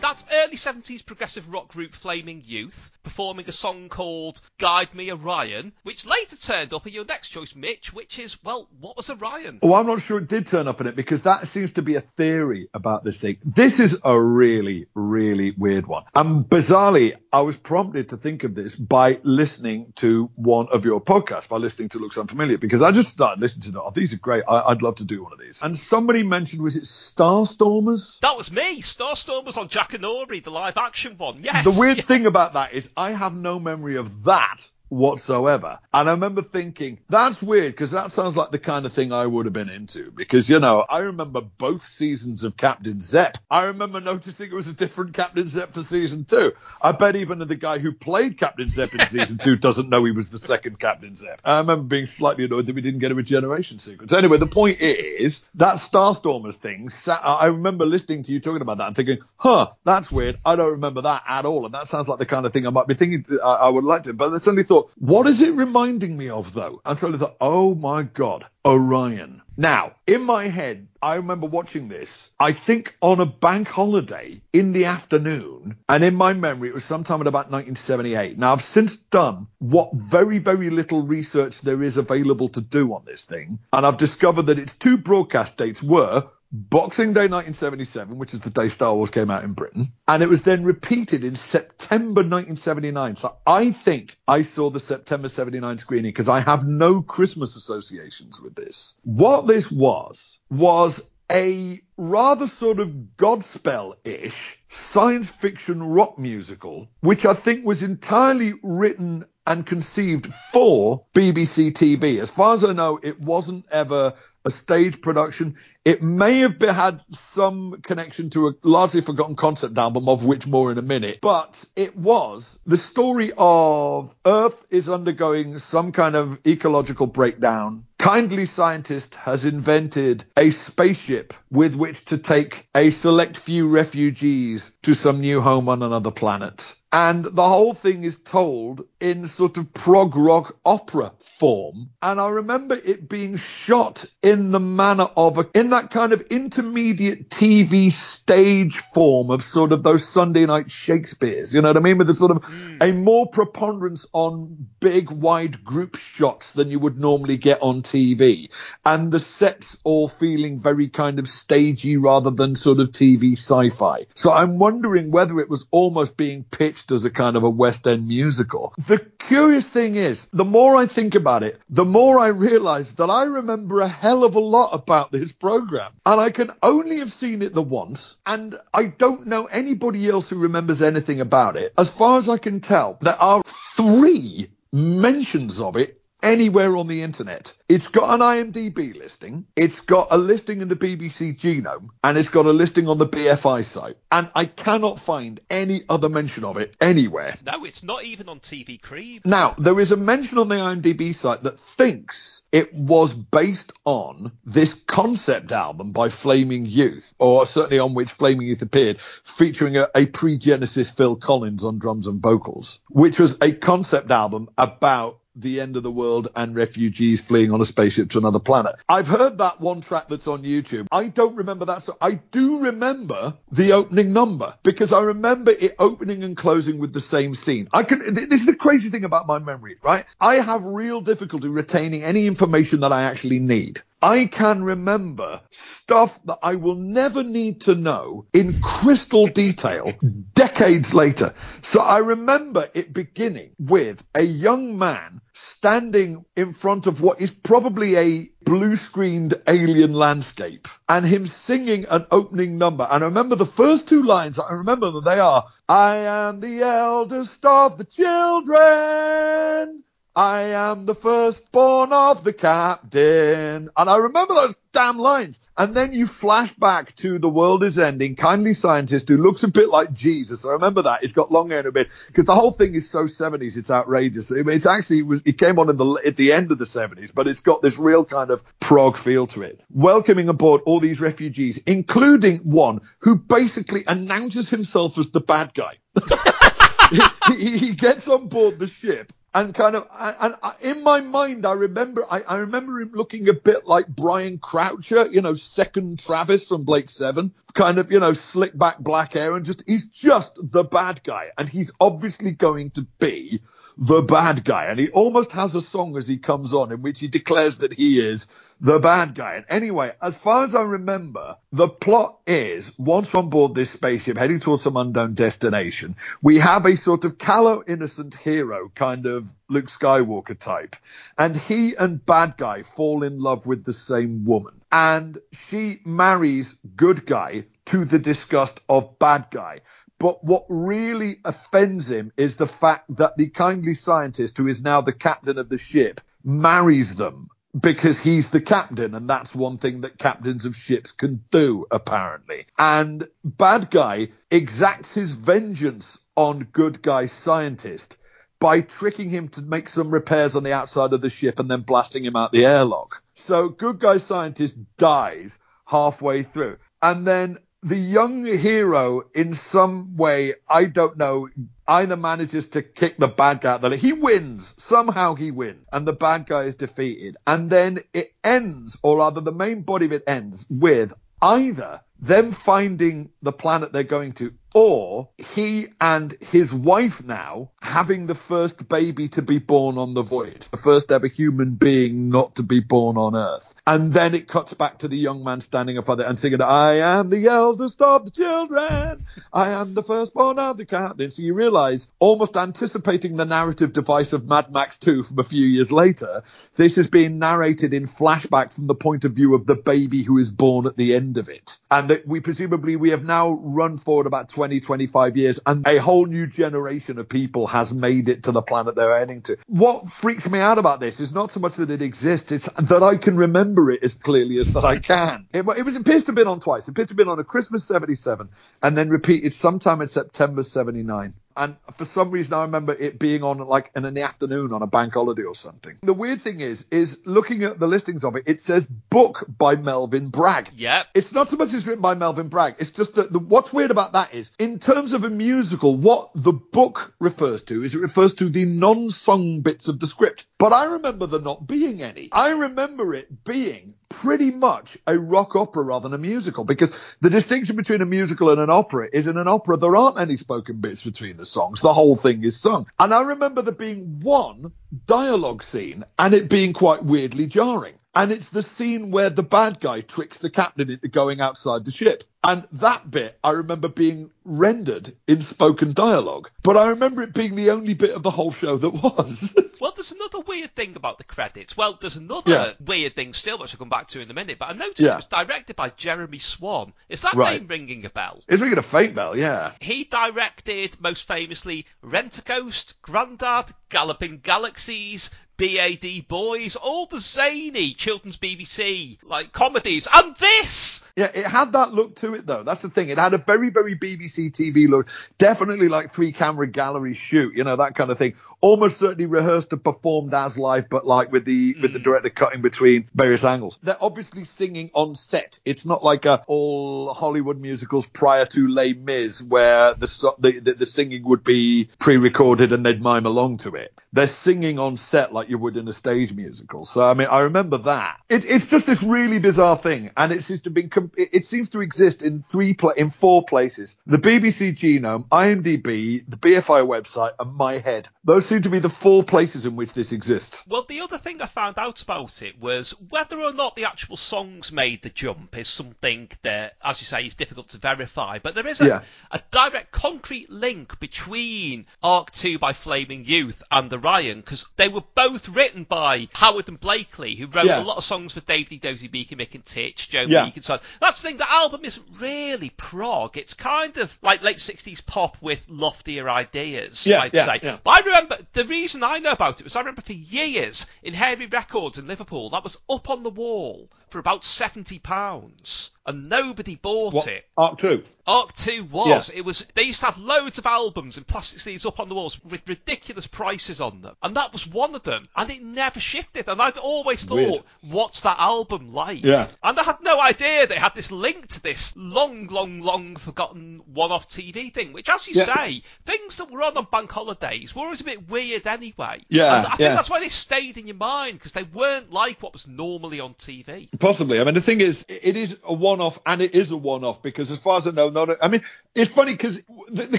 That's early 70s progressive rock group Flaming Youth performing a song called Guide Me Orion, which later turned up in your next choice, Mitch, which is, well, what was Orion? Oh, I'm not sure it did turn up in it because that seems to be a theory about this thing. This is a really, really weird one. And bizarrely, I was prompted to think of this by listening to one of your podcasts, by listening to Looks Unfamiliar, because I just started listening to that. Oh, these are great. I, I'd love to do one of these. And somebody mentioned, was it Starstormers? That was me. Starstorm was on Jack and Ori, the live action one. Yes. The weird yeah. thing about that is I have no memory of that whatsoever. And I remember thinking, that's weird because that sounds like the kind of thing I would have been into. Because, you know, I remember both seasons of Captain Zep. I remember noticing it was a different Captain Zep for season two. I bet even the guy who played Captain Zep in season two [LAUGHS] doesn't know he was the second Captain Zep. I remember being slightly annoyed that we didn't get a regeneration sequence. Anyway, the point is that Starstormers thing, I remember listening to you talking about that and thinking, huh, that's weird. I don't remember that at all. And that sounds like the kind of thing I might be thinking I, I would like to. But I suddenly thought, what is it reminding me of though? And so I thought, oh my God, Orion. Now, in my head, I remember watching this, I think on a bank holiday in the afternoon, and in my memory, it was sometime in about 1978. Now, I've since done what very, very little research there is available to do on this thing, and I've discovered that its two broadcast dates were Boxing Day 1977, which is the day Star Wars came out in Britain, and it was then repeated in September 1979. So I think I saw the September 79 screening because I have no Christmas associations with this. What this was, was a rather sort of Godspell-ish science fiction rock musical, which I think was entirely written and conceived for BBC TV. As far as I know, it wasn't ever a stage production. It may have been, had some connection to a largely forgotten concept album, of which more in a minute, but it was the story of Earth is undergoing some kind of ecological breakdown. Kindly scientist has invented a spaceship with which to take a select few refugees to some new home on another planet. And the whole thing is told in sort of prog rock opera form. And I remember it being shot in the manner of a, in that kind of intermediate TV stage form of sort of those Sunday night Shakespeare's. You know what I mean? With a sort of hmm. a more preponderance on big wide group shots than you would normally get on TV. And the sets all feeling very kind of stagey rather than sort of TV sci-fi. So I'm wondering whether it was almost being pitched as a kind of a West End musical. The curious thing is, the more I think about it, the more I realize that I remember a hell of a lot about this program. And I can only have seen it the once, and I don't know anybody else who remembers anything about it. As far as I can tell, there are three mentions of it anywhere on the internet. It's got an IMDb listing, it's got a listing in the BBC Genome, and it's got a listing on the BFI site. And I cannot find any other mention of it anywhere. No, it's not even on TV Cream. Now, there is a mention on the IMDb site that thinks it was based on this concept album by Flaming Youth, or certainly on which Flaming Youth appeared, featuring a, a pre Genesis Phil Collins on drums and vocals, which was a concept album about the end of the world and refugees fleeing on a spaceship to another planet. I've heard that one track that's on YouTube. I don't remember that. So I do remember the opening number because I remember it opening and closing with the same scene. I can, this is the crazy thing about my memory, right? I have real difficulty retaining any information that I actually need. I can remember stuff that I will never need to know in crystal detail [LAUGHS] decades later. So I remember it beginning with a young man standing in front of what is probably a blue screened alien landscape and him singing an opening number. And I remember the first two lines, I remember that they are, I am the eldest of the children. I am the firstborn of the captain. And I remember those damn lines. And then you flash back to The World is Ending, Kindly Scientist, who looks a bit like Jesus. I remember that. He's got long hair and a bit, because the whole thing is so 70s, it's outrageous. It's actually, it, was, it came on in the, at the end of the 70s, but it's got this real kind of prog feel to it. Welcoming aboard all these refugees, including one who basically announces himself as the bad guy. [LAUGHS] he, he gets on board the ship and kind of and, in my mind I remember I, I remember him looking a bit like Brian Croucher, you know, second Travis from Blake Seven, kind of, you know, slick back black hair and just he's just the bad guy. And he's obviously going to be the bad guy. And he almost has a song as he comes on in which he declares that he is the bad guy. And anyway, as far as I remember, the plot is once on board this spaceship heading towards some unknown destination, we have a sort of callow, innocent hero, kind of Luke Skywalker type. And he and bad guy fall in love with the same woman. And she marries good guy to the disgust of bad guy. But what really offends him is the fact that the kindly scientist, who is now the captain of the ship, marries them because he's the captain, and that's one thing that captains of ships can do, apparently. And bad guy exacts his vengeance on good guy scientist by tricking him to make some repairs on the outside of the ship and then blasting him out the airlock. So good guy scientist dies halfway through. And then the young hero, in some way, I don't know, either manages to kick the bad guy out there. He wins. Somehow he wins. And the bad guy is defeated. And then it ends, or rather the main body of it ends with either them finding the planet they're going to or he and his wife now having the first baby to be born on the voyage, the first ever human being not to be born on Earth. And then it cuts back to the young man standing up there and singing, I am the eldest of the children. I am the firstborn of the captain. So you realize, almost anticipating the narrative device of Mad Max 2 from a few years later, this is being narrated in flashback from the point of view of the baby who is born at the end of it. And that we presumably, we have now run forward about 20, 25 years and a whole new generation of people has made it to the planet they're heading to. What freaks me out about this is not so much that it exists, it's that I can remember it as clearly as that I can. It, it was it appears to have been on twice. It appears to have been on a Christmas 77 and then repeated sometime in September 79. And for some reason, I remember it being on like in the afternoon on a bank holiday or something. The weird thing is, is looking at the listings of it, it says book by Melvin Bragg. Yep. It's not so much it's written by Melvin Bragg. It's just that the, what's weird about that is, in terms of a musical, what the book refers to is it refers to the non-song bits of the script. But I remember there not being any. I remember it being pretty much a rock opera rather than a musical because the distinction between a musical and an opera is in an opera there aren't any spoken bits between the songs. The whole thing is sung. And I remember there being one dialogue scene and it being quite weirdly jarring. And it's the scene where the bad guy tricks the captain into going outside the ship. And that bit I remember being rendered in spoken dialogue. But I remember it being the only bit of the whole show that was. [LAUGHS] Well, there's another weird thing about the credits. Well, there's another Yeah. weird thing still, which I'll come back to in a minute. But I noticed Yeah. it was directed by Jeremy Swan. Is that Right. name ringing a bell? it's ringing a faint bell, yeah. He directed, most famously, Rent a Ghost, Grandad, Galloping Galaxies, Bad Boyes, all the zany children's BBC like comedies, and this. Yeah, it had that look to it though. That's the thing. It had a very, very BBC TV look. Definitely like three camera gallery shoot, you know, that kind of thing. Almost certainly rehearsed and performed as live, but like with the with the hmm. director cutting between various angles. They're obviously singing on set. It's not like a, all Hollywood musicals prior to Les Mis, where the, the the the singing would be pre-recorded and they'd mime along to it. They're singing on set like you would in a stage musical. So I mean, I remember that. It, it's just this really bizarre thing, and it seems to be it seems to exist in three pla- in four places: the BBC Genome, IMDb, the BFI website, and My Head. Those seem to be the four places in which this exists. Well, the other thing I found out about it was whether or not the actual songs made the jump is something that, as you say, is difficult to verify. But there is a, Yeah. a direct, concrete link between Ark 2 by Flaming Youth and Orion, because they were both written by Howard and Blaikley, who wrote Yeah. a lot of songs for David E. Dozy, Beaky, Mick and Titch, Joe Yeah. Meek and so on. That's the thing, the album isn't really prog. It's kind of like late 60s pop with loftier ideas, Yeah, I'd yeah, say. But I remember the reason I know about it was I remember for years in Hairy Records in Liverpool that was up on the wall for about seventy pounds, and nobody bought What? it. Ark two. Ark 2 was. It was. They used to have loads of albums in plastic sleeves up on the walls with ridiculous prices on them, and that was one of them. And it never shifted. And I'd always thought, Weird. what's that album like? Yeah. And I had no idea they had this link to this long, long, long forgotten one-off TV thing. Which, as you Yeah. say, things that were on on bank holidays were always a bit weird anyway. Yeah, And I think yeah. that's why they stayed in your mind because they weren't like what was normally on TV. Possibly. I mean, the thing is, it is a one one-off, and it is a one-off because, as far as I know, not. A, I mean, it's funny because the, the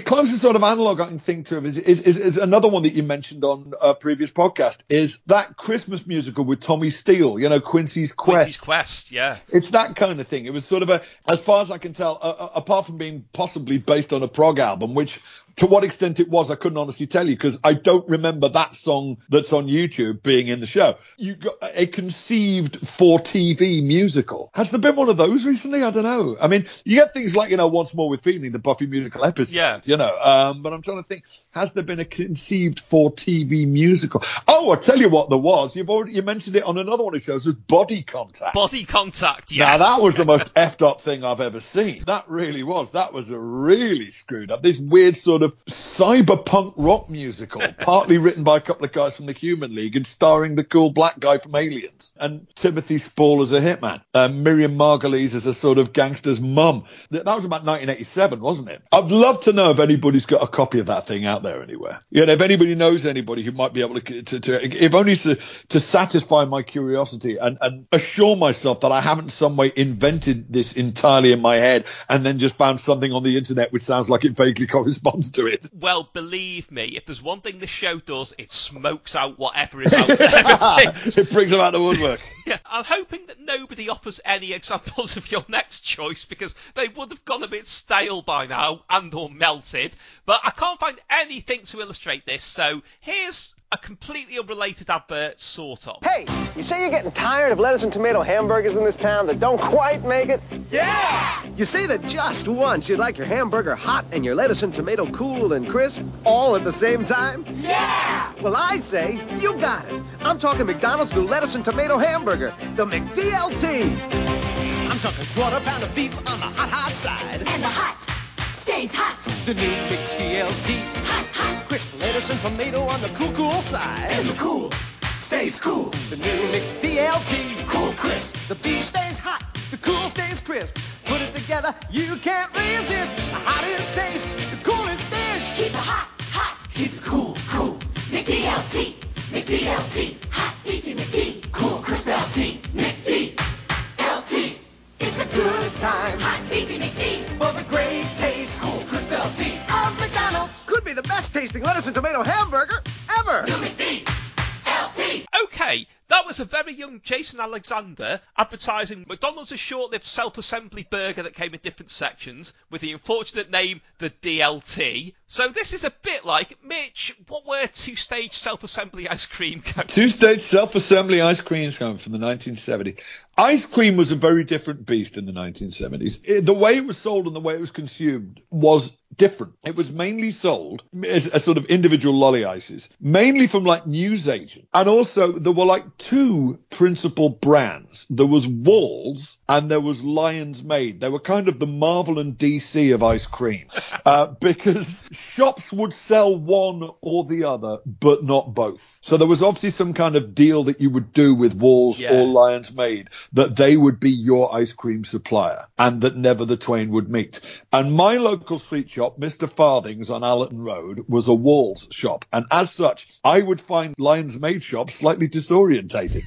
closest sort of analog I can think to is is, is, is another one that you mentioned on a previous podcast is that Christmas musical with Tommy Steele. You know, Quincy's Quest. Quincy's Quest, yeah. It's that kind of thing. It was sort of a, as far as I can tell, uh, uh, apart from being possibly based on a prog album, which to what extent it was, I couldn't honestly tell you because I don't remember that song that's on YouTube being in the show. You got a conceived for TV musical. Has there been one of those recently? I don't know. I mean, you get things like you know, Once More with Feeling, the Buffy musical episode. Yeah. You know, um, but I'm trying to think. Has there been a conceived for TV musical? Oh, I'll tell you what, there was. You've already you mentioned it on another one of the shows. Was Body Contact. Body Contact, yes. Now that was the most [LAUGHS] effed up thing I've ever seen. That really was. That was a really screwed up. This weird sort of cyberpunk rock musical, [LAUGHS] partly written by a couple of guys from the Human League and starring the cool black guy from Aliens and Timothy Spall as a hitman, and Miriam Margolyes as a sort of gangster's mum. That that was about 1987, wasn't it? I'd love to know if anybody's got a copy of that thing out there anywhere. You know, if anybody knows anybody who might be able to, to, to if only to, to satisfy my curiosity and, and assure myself that I haven't some way invented this entirely in my head and then just found something on the internet which sounds like it vaguely [LAUGHS] corresponds to it. Well, believe me, if there's one thing this show does, it smokes out whatever is out there. [LAUGHS] it brings them out the woodwork. [LAUGHS] yeah, I'm hoping that nobody offers any examples of your next choice because they would have gone a bit stale by now and or melted. But I can't find anything to illustrate this, so here's a completely unrelated advert, sort of. Hey, you say you're getting tired of lettuce and tomato hamburgers in this town that don't quite make it? Yeah! You say that just once you'd like your hamburger hot and your lettuce and tomato cool and crisp all at the same time? Yeah! Well, I say you got it. I'm talking McDonald's new lettuce and tomato hamburger, the McDLT. I'm talking quarter pound of beef on the hot, hot side. And the hot stays hot. The new McDLT. Hot, hot. Crisp lettuce and tomato on the cool, cool side. And the cool stays cool. The new McDLT. Cool crisp. The beef stays hot. The cool stays crisp. Put it together, you can't resist. The hottest taste, the coolest dish. Keep it hot, hot. Keep it cool, cool. McDLT. McDLT. Hot tasting lettuce and tomato hamburger ever. New McD. LT. Okay, that was a very young Jason Alexander advertising McDonald's a short-lived self-assembly burger that came in different sections with the unfortunate name the DLT. So this is a bit like Mitch. What were two-stage self-assembly ice cream cones? Two-stage self-assembly ice cream cones from the 1970s. Ice cream was a very different beast in the 1970s. It- the way it was sold and the way it was consumed was different. It was mainly sold as, as sort of individual lolly ices, mainly from like newsagents. And also there were like two principal brands. There was Walls and there was Lyons Maid. They were kind of the Marvel and DC of ice cream. [LAUGHS] Uh, because shops would sell one or the other, but not both. So there was obviously some kind of deal that you would do with Walls Yeah. or Lyons Maid that they would be your ice cream supplier and that never the twain would meet. And my local street shop, Mr. Farthing's on Allerton Road, was a Walls shop. And as such, I would find Lyons Maid shops slightly disorientating.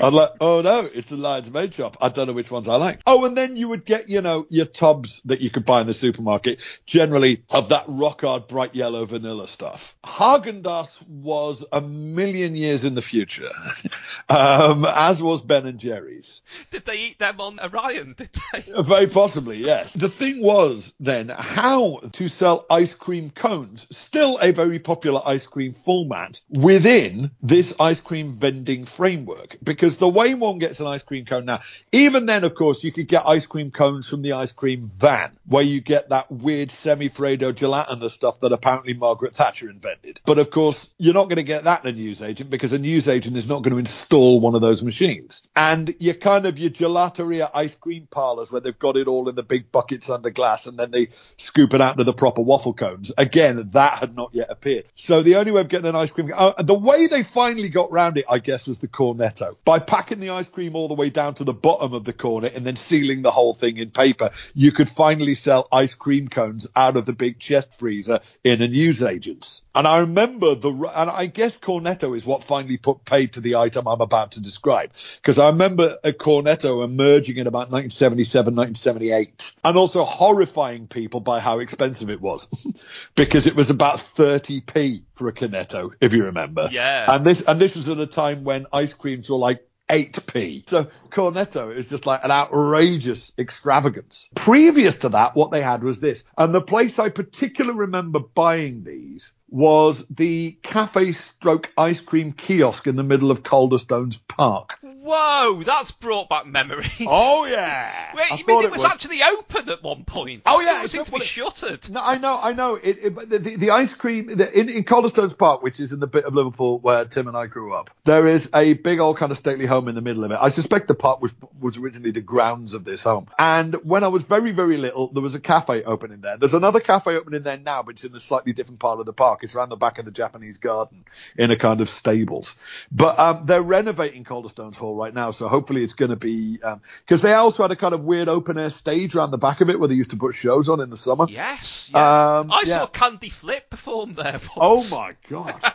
I'd like, oh no, it's the Lyons Maid shop. I don't know which ones I like. Oh, and then you would get, you know, your tubs that you could buy in the supermarket, generally of that rock hard bright yellow vanilla stuff. Haagen-Dazs was a million years in the future, [LAUGHS] um, as was Ben and Jerry's. Did they eat them on Orion? Did they? Very possibly, yes. The thing was then how to sell ice cream cones, still a very popular ice cream format within this ice cream vending framework. Because the way one gets an ice cream cone now, even then, of course, you could get ice cream cones from the ice cream van, where you get that weird semi-freddo gelatinous stuff that apparently Margaret Thatcher invented. But of course, you're not going to get that in a newsagent because a newsagent is not going to install one of those machines. And you're kind of your gelateria ice cream parlors where they've got it all in the big buckets under glass and then they scoop it out to the proper waffle cones. Again, that had not yet appeared. So the only way of getting an ice cream, uh, the way they finally got round it, I guess, was the cornetto. By packing the ice cream all the way down to the bottom of the corner and then sealing the whole thing in paper, you could finally sell ice cream cones out of the big chest freezer in a newsagent's. And I remember the, and I guess Cornetto is what finally put paid to the item I'm about to describe. Because I remember a Cornetto emerging in about 1977, 1978, and also horrifying people by how expensive it was. [LAUGHS] because it was about 30p for a Cornetto, if you remember. Yeah. And this, and this was at a time when ice creams were like 8p. So Cornetto is just like an outrageous extravagance. Previous to that, what they had was this. And the place I particularly remember buying these was the cafe stroke ice cream kiosk in the middle of Calderstones Park. Whoa, that's brought back memories. Oh yeah. [LAUGHS] Wait, I you mean thought it was, actually open at one point? Oh, yeah, it was it's to be shuttered. No, I know, I know. It, it, but the, the, the ice cream the, in, in Calderstones Park, which is in the bit of Liverpool where Tim and I grew up, there is a big old kind of stately home in the middle of it. I suspect the park was was originally the grounds of this home. And when I was very very little, there was a cafe opening there. There's another cafe opening there now, but it's in a slightly different part of the park. It's around the back of the Japanese garden in a kind of stables. But um, they're renovating Calderstones Hall right now, so hopefully it's going to be because they also had a kind of weird open air stage around the back of it where they used to put shows on in the summer. Yes, yeah. Um, I yeah. saw Candy Flip perform there Oh my god!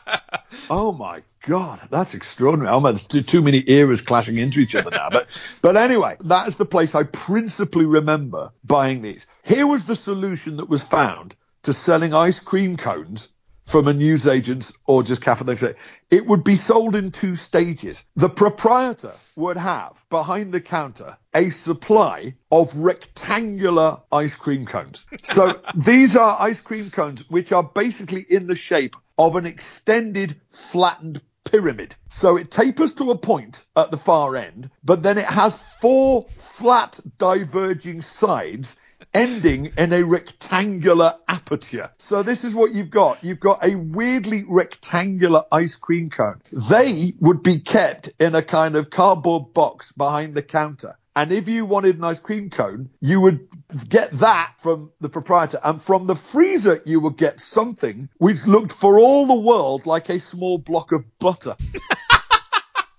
oh my god! That's extraordinary. Oh there's too, too many eras clashing into each other now. But [LAUGHS] but anyway, that is the place I principally remember buying these. Here was the solution that was found to selling ice cream cones from a newsagent's or just cafe. It would be sold in two stages. The proprietor would have behind the counter a supply of rectangular ice cream cones. So [LAUGHS] these are ice cream cones which are basically in the shape of an extended flattened pyramid. So it tapers to a point at the far end, but then it has four flat diverging sides ending in a rectangular aperture. So this is what you've got. You've got a weirdly rectangular ice cream cone. They would be kept in a kind of cardboard box behind the counter. And if you wanted an ice cream cone, you would get that from the proprietor. And from the freezer, you would get something which looked for all the world like a small block of butter. [LAUGHS]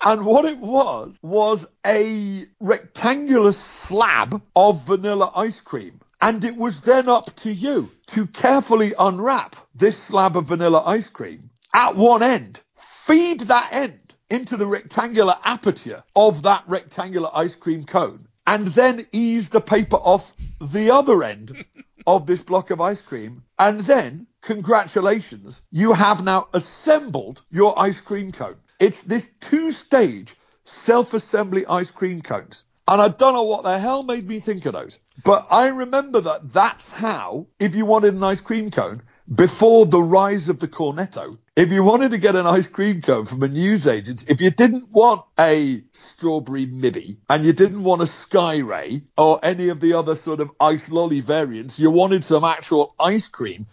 And what it was, was a rectangular slab of vanilla ice cream. And it was then up to you to carefully unwrap this slab of vanilla ice cream at one end, feed that end into the rectangular aperture of that rectangular ice cream cone, and then ease the paper off the other end of this block of ice cream. And then, congratulations, you have now assembled your ice cream cone. It's this two stage self assembly ice cream cones. And I don't know what the hell made me think of those. But I remember that that's how, if you wanted an ice cream cone, before the rise of the Cornetto, if you wanted to get an ice cream cone from a newsagent, if you didn't want a strawberry Mivvi and you didn't want a sky ray or any of the other sort of ice lolly variants, you wanted some actual ice cream.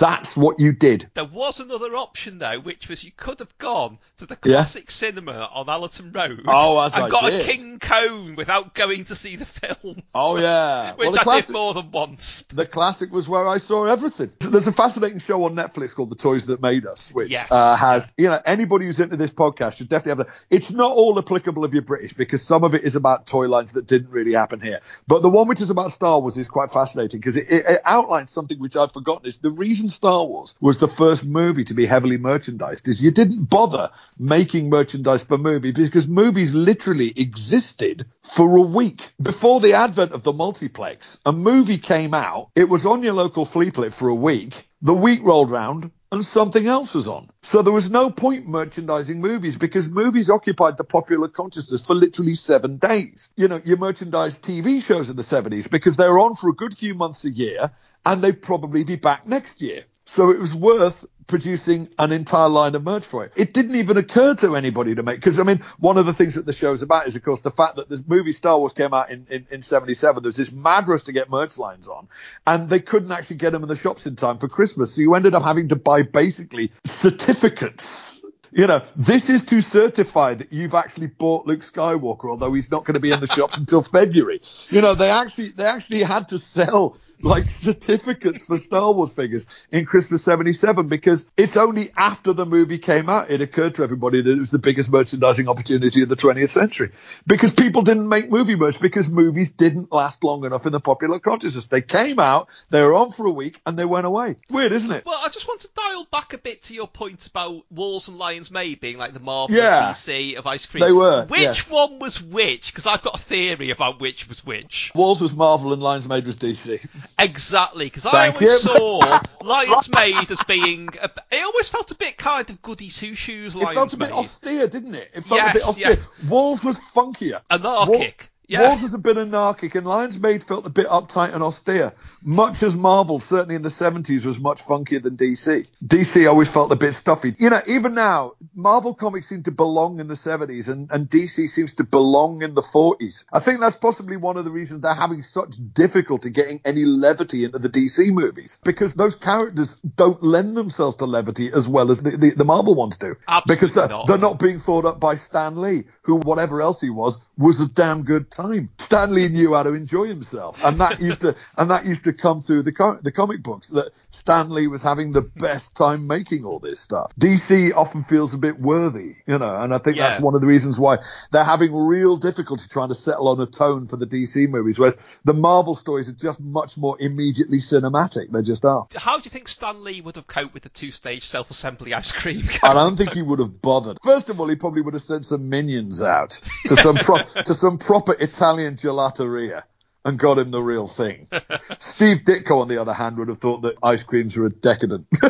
That's what you did. There was another option though, which was you could have gone to the Yeah. classic cinema on Allerton Road Oh, and I got did. a king cone without going to see the film, Oh yeah. [LAUGHS] which the I classic, did more than once. the classic was where I saw everything. There's a fascinating show on Netflix called The Toys That Made Us, which Yes. uh, has, you know, anybody who's into this podcast should definitely have that. It's not all applicable if you're British because some of it is about toy lines that didn't really happen here. But the one which is about Star Wars is quite fascinating because it, it, it outlines something which I'd forgotten is the reason Star Wars was the first movie to be heavily merchandised is you didn't bother making merchandise for movies because movies literally existed for a week. Before the advent of the multiplex, a movie came out, it was on your local fleetlet for a week, the week rolled round, and something else was on. So there was no point merchandising movies because movies occupied the popular consciousness for literally seven days. You know, you merchandised TV shows in the 70s because they were on for a good few months a year and they'd probably be back next year. So it was worth producing an entire line of merch for it. It didn't even occur to anybody to make, because I mean, one of the things that the show's about is, of course, the fact that the movie Star Wars came out in, in, in 77. There was this mad rush to get merch lines on, and they couldn't actually get them in the shops in time for Christmas. So you ended up having to buy basically certificates. You know, this is to certify that you've actually bought Luke Skywalker, although he's not going to be in the shops until February. You know, they actually, they actually had to sell like certificates for Star Wars figures in Christmas 77 because it's only after the movie came out it occurred to everybody that it was the biggest merchandising opportunity of the 20th century because people didn't make movie merch because movies didn't last long enough in the popular consciousness. They came out, they were on for a week, and they went away. Weird, isn't it? Well, I just want to dial back a bit to your point about Walls and Lyons Maid being like the Marvel Yeah. and DC of ice cream. They were, Which yes. one was which? Because I've got a theory about which was which. Walls was Marvel and Lyons Maid was DC. Exactly, because I always you. saw Lyons Maid as being. A, it always felt a bit kind of goody two shoes. Like. It felt a bit Made. austere, didn't it? It felt a bit Yes, austere. yeah. Walls was funkier. Anarchic. Yeah. Walls was a bit anarchic, and Lyons Maid felt a bit uptight and austere. Much as Marvel, certainly in the 70s, was much funkier than DC. DC always felt a bit stuffy. You know, even now, Marvel comics seem to belong in the 70s, and, and DC seems to belong in the 40s. I think that's possibly one of the reasons they're having such difficulty getting any levity into the DC movies, because those characters don't lend themselves to levity as well as the, the, the Marvel ones do. Absolutely because they're, not. they're not being thought up by Stan Lee, who, whatever else he was, was a damn good time. Stan Lee knew how to enjoy himself, and that used to [LAUGHS] and that used to come through the co- the comic books that Stan Lee was having the best time making all this stuff. DC often feels a bit worthy, you know, and I think that's one of the reasons why they're having real difficulty trying to settle on a tone for the DC movies, whereas the Marvel stories are just much more immediately cinematic. They just are. How do you think Stan Lee would have coped with the two-stage self-assembly ice cream? I don't think he would have bothered. First of all, he probably would have sent some minions out to some pro- to some proper Italian gelateria and got him the real thing. [LAUGHS] Steve Ditko, on the other hand, would have thought that ice creams were a decadent. [LAUGHS]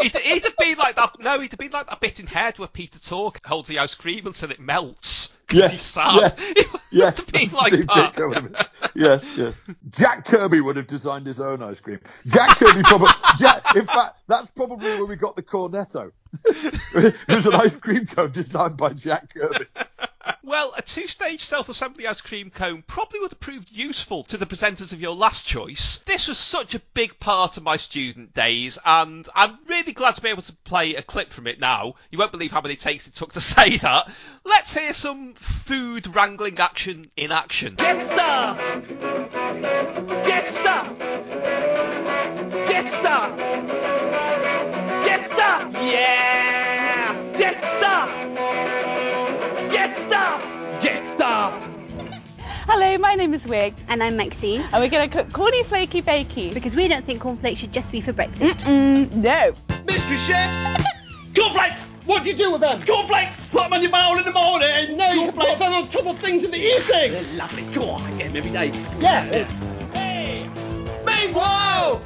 he'd, he'd have been like that. No, he'd have been like that bit in Head where Peter Tork holds the ice cream until it melts because he's sad. yes, [LAUGHS] He would yes, have been like Steve that. Ditko would have been- yes, yes. Jack Kirby would have designed his own ice cream. Jack Kirby probably. [LAUGHS] Jack, in fact, that's probably where we got the cornetto. [LAUGHS] it was an ice cream cone designed by Jack Kirby. Well, a two-stage self-assembly ice cream cone probably would have proved useful to the presenters of your last choice. This was such a big part of my student days, and I'm really glad to be able to play a clip from it now. You won't believe how many takes it took to [LAUGHS] say that. Let's hear some food wrangling action in action. Get stuffed! Get stuffed! Get stuffed! Get stuffed! Yeah! Get stuffed! Hello, my name is Wig. And I'm Maxine. And we're going to cook corny flaky bakey. Because we don't think cornflakes should just be for breakfast. Mm, no. Mystery chefs! Cornflakes! What do you do with them? Cornflakes! Put them on your bowl in the morning! No, you put them on top of things in the evening! They're lovely. Go on, I get them every day. Yeah. Hey! Meanwhile!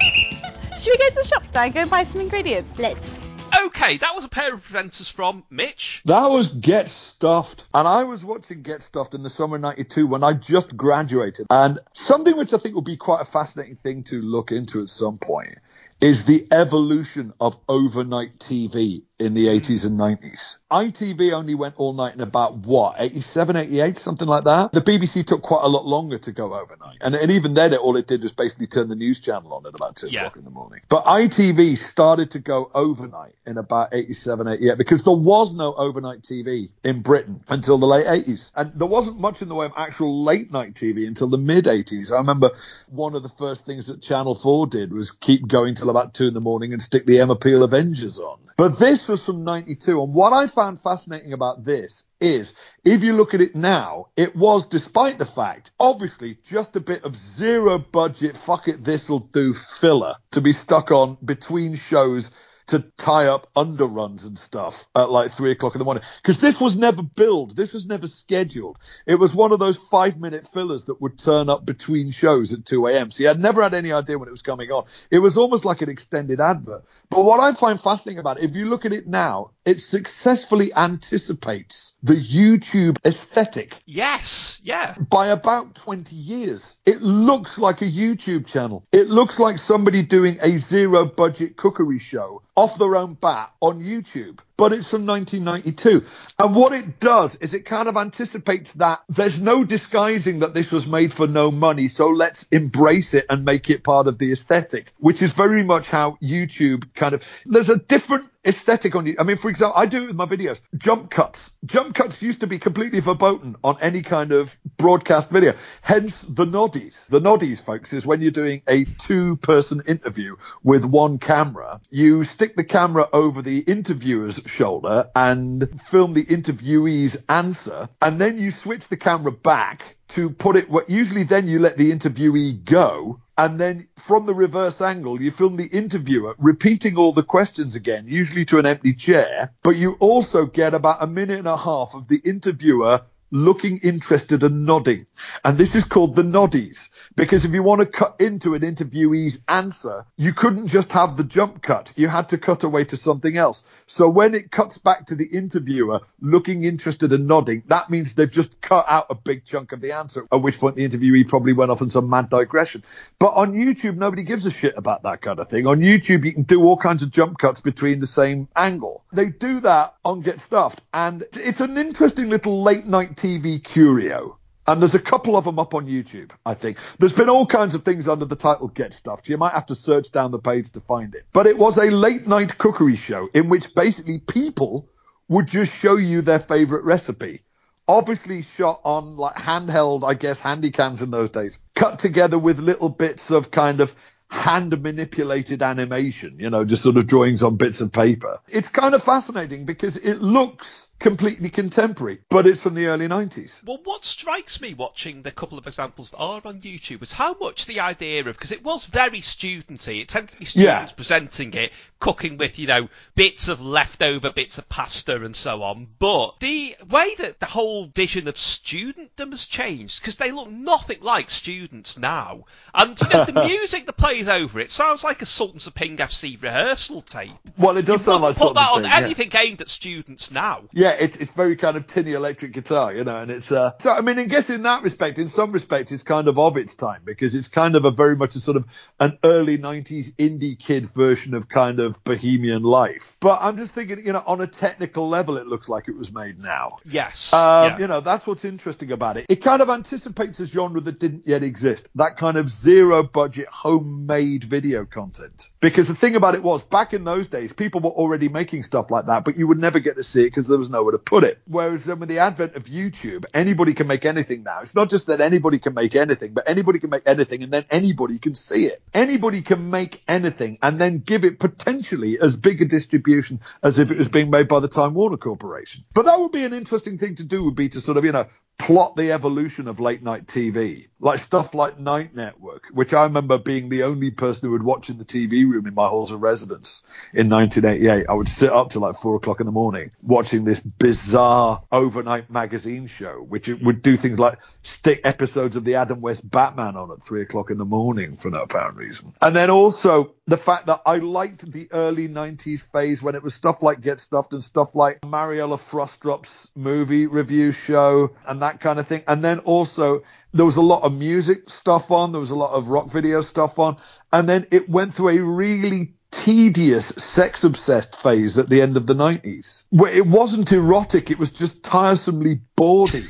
Should we go to the shops now and go and buy some ingredients? Let's. Okay, that was a pair of presenters from Mitch. That was Get Stuffed. And I was watching Get Stuffed in the summer of 92 when I just graduated. And something which I think would be quite a fascinating thing to look into at some point is the evolution of overnight TV in the hmm. 80s and 90s. ITV only went all night in about what, 87, 88, something like that? The BBC took quite a lot longer to go overnight. And, and even then, it, all it did was basically turn the news channel on at about 2 Yeah. o'clock in the morning. But ITV started to go overnight in about 87, 88 because there was no overnight TV in Britain until the late 80s. And there wasn't much in the way of actual late night TV until the mid 80s. I remember one of the first things that Channel 4 did was keep going till about 2 in the morning and stick the Emma Peel Avengers on. But this was from 92. And what I found fascinating about this is if you look at it now, it was despite the fact, obviously, just a bit of zero budget, fuck it, this'll do filler to be stuck on between shows to tie up underruns and stuff at like three o'clock in the morning. Because this was never billed, this was never scheduled. It was one of those five minute fillers that would turn up between shows at 2 a.m. So you had never had any idea when it was coming on. It was almost like an extended advert. But what I find fascinating about it, if you look at it now, it successfully anticipates the YouTube aesthetic Yes, yeah. by about 20 years. It looks like a YouTube channel. It looks like somebody doing a zero budget cookery show off their own bat on YouTube. But it's from 1992. And what it does is it kind of anticipates that there's no disguising that this was made for no money, so let's embrace it and make it part of the aesthetic, which is very much how YouTube kind of. There's a different aesthetic on you. I mean, for example, I do it with my videos. Jump cuts. Jump cuts used to be completely verboten on any kind of broadcast video. Hence the noddies. The noddies, folks, is when you're doing a two person interview with one camera. You stick the camera over the interviewer's shoulder and film the interviewee's answer. And then you switch the camera back to put it what usually then you let the interviewee go and then from the reverse angle you film the interviewer repeating all the questions again usually to an empty chair but you also get about a minute and a half of the interviewer looking interested and nodding and this is called the noddies because if you want to cut into an interviewee's answer, you couldn't just have the jump cut. You had to cut away to something else. So when it cuts back to the interviewer looking interested and nodding, that means they've just cut out a big chunk of the answer, at which point the interviewee probably went off on some mad digression. But on YouTube, nobody gives a shit about that kind of thing. On YouTube, you can do all kinds of jump cuts between the same angle. They do that on Get Stuffed, and it's an interesting little late night TV curio. And there's a couple of them up on YouTube, I think. There's been all kinds of things under the title Get Stuffed. You might have to search down the page to find it. But it was a late night cookery show in which basically people would just show you their favorite recipe. Obviously shot on like handheld, I guess, handy cams in those days. Cut together with little bits of kind of hand manipulated animation, you know, just sort of drawings on bits of paper. It's kind of fascinating because it looks completely contemporary, but it's from the early 90s. Well, what strikes me watching the couple of examples that are on YouTube is how much the idea of, because it was very studenty, it tended to be students Yeah. presenting it, cooking with, you know, bits of leftover bits of pasta and so on, but the way that the whole vision of studentdom has changed, because they look nothing like students now, and, you know, the [LAUGHS] music that plays over it sounds like a Sultans of Ping FC rehearsal tape. Well, it does sound like Put that on yeah. anything aimed at students now. Yeah, it's it's very kind of tinny electric guitar, you know, and it's uh so I mean I guess in that respect, in some respects it's kind of of its time because it's kind of a very much a sort of an early nineties indie kid version of kind of bohemian life. But I'm just thinking, you know, on a technical level it looks like it was made now. Yes. Um, yeah. You know, that's what's interesting about it. It kind of anticipates a genre that didn't yet exist. That kind of zero budget, homemade video content. Because the thing about it was, back in those days, people were already making stuff like that, but you would never get to see it because there was nowhere to put it. Whereas um, with the advent of YouTube, anybody can make anything now. It's not just that anybody can make anything, but anybody can make anything and then anybody can see it. Anybody can make anything and then give it potentially as big a distribution as if it was being made by the Time Warner Corporation. But that would be an interesting thing to do would be to sort of, you know, plot the evolution of late night TV. Like stuff like Night Network, which I remember being the only person who would watch in the TV room in my halls of residence in 1988. I would sit up till like four o'clock in the morning watching this bizarre overnight magazine show, which would do things like stick episodes of the Adam West Batman on at three o'clock in the morning for no apparent reason. And then also the fact that I liked the early 90s phase when it was stuff like Get Stuffed and stuff like Mariella Frostrup's movie review show and that kind of thing. And then also there was a lot of music stuff on, there was a lot of rock video stuff on, and then it went through a really tedious sex obsessed phase at the end of the 90s where it wasn't erotic, it was just tiresomely bawdy.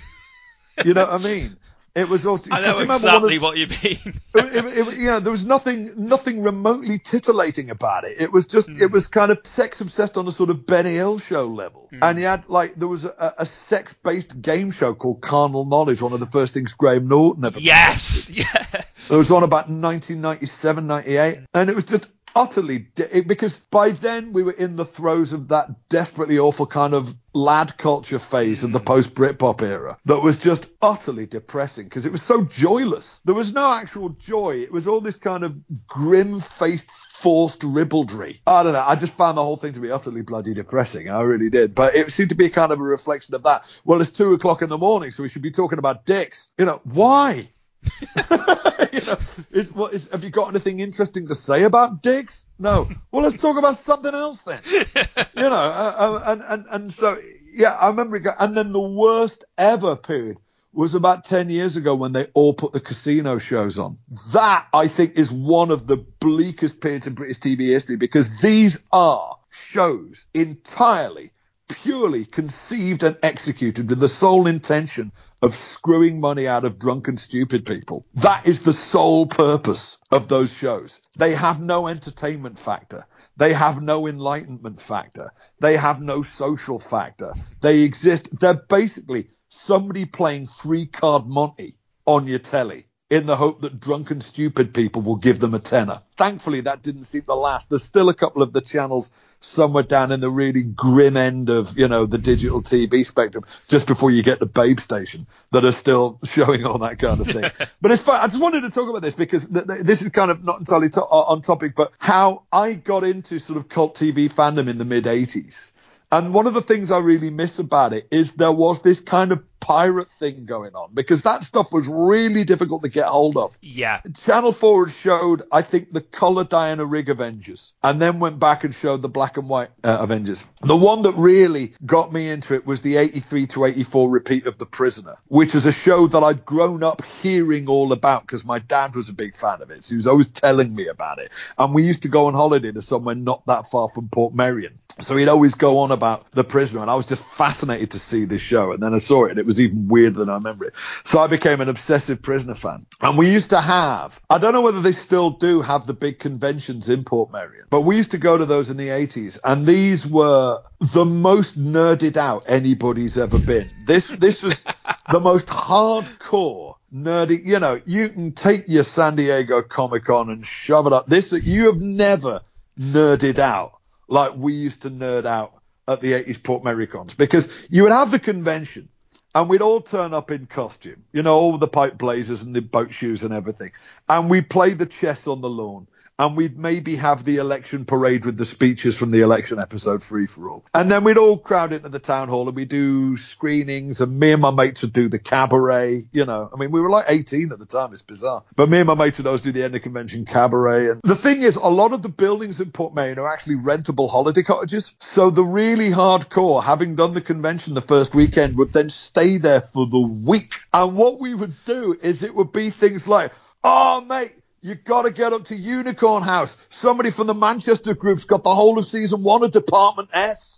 you know what I mean? It was also. I know exactly what you mean. [LAUGHS] it, it, it, know, there was nothing, nothing remotely titillating about it. It was just, it hmm. was kind of sex obsessed on a sort of Benny Hill show level. Hmm. And he had like, there was a, a sex based game show called Carnal Knowledge, one of the first things Graham Norton ever. yes, [LAUGHS] yeah. It was on about 1997, 98, and it was just utterly de- because by then we were in the throes of that desperately awful kind of lad culture phase of the hmm. post Britpop era that was just utterly depressing because it was so joyless. There was no actual joy. It was all this kind of grim-faced forced ribaldry. I don't know. I just found the whole thing to be utterly bloody depressing. I really did. But it seemed to be kind of a reflection of that. Well, it's two o'clock in the morning, so we should be talking about dicks. You know, why? [LAUGHS] you know, is, what is, have you got anything interesting to say about dicks? No. Well, let's talk about something else then. [LAUGHS] you know, uh, uh, and, and, and so, yeah, I remember it. Go, and then the worst ever period was about 10 years ago when they all put the casino shows on. That, I think, is one of the bleakest periods in British TV history because these are shows entirely purely conceived and executed with the sole intention of screwing money out of drunken, stupid people. That is the sole purpose of those shows. They have no entertainment factor. They have no enlightenment factor. They have no social factor. They exist. They're basically somebody playing three card Monty on your telly in the hope that drunken, stupid people will give them a tenner. Thankfully, that didn't seem to last. There's still a couple of the channels somewhere down in the really grim end of, you know, the digital TV spectrum, just before you get to Babe Station, that are still showing all that kind of thing. [LAUGHS] but it's fun. I just wanted to talk about this because th- th- this is kind of not entirely to- uh, on topic, but how I got into sort of cult TV fandom in the mid 80s. And one of the things I really miss about it is there was this kind of pirate thing going on because that stuff was really difficult to get hold of. Yeah. Channel 4 showed, I think, the colour Diana Rigg Avengers and then went back and showed the black and white uh, Avengers. The one that really got me into it was the 83 to 84 repeat of The Prisoner, which is a show that I'd grown up hearing all about because my dad was a big fan of it. So he was always telling me about it. And we used to go on holiday to somewhere not that far from Portmeirion. So he'd always go on about The Prisoner, and I was just fascinated to see this show. And then I saw it, and it was even weirder than I remember it. So I became an obsessive Prisoner fan. And we used to have, I don't know whether they still do have the big conventions in Portmeirion, but we used to go to those in the 80s, and these were the most nerded out anybody's ever been. This this was [LAUGHS] the most hardcore nerdy. You know, you can take your San Diego Comic Con and shove it up. This you have never nerded out like we used to nerd out at the 80s PortmeiriCons because you would have the convention and we'd all turn up in costume, you know, all the pipe blazers and the boat shoes and everything. And we'd play the chess on the lawn and we'd maybe have the election parade with the speeches from the election episode free for all. And then we'd all crowd into the town hall and we'd do screenings and me and my mates would do the cabaret, you know. I mean, we were like 18 at the time. It's bizarre. But me and my mates would always do the end of convention cabaret. And the thing is, a lot of the buildings in Portmeirion are actually rentable holiday cottages. So the really hardcore, having done the convention the first weekend, would then stay there for the week. And what we would do is it would be things like, oh, mate, you got to get up to Unicorn House. Somebody from the Manchester group's got the whole of season one of Department S.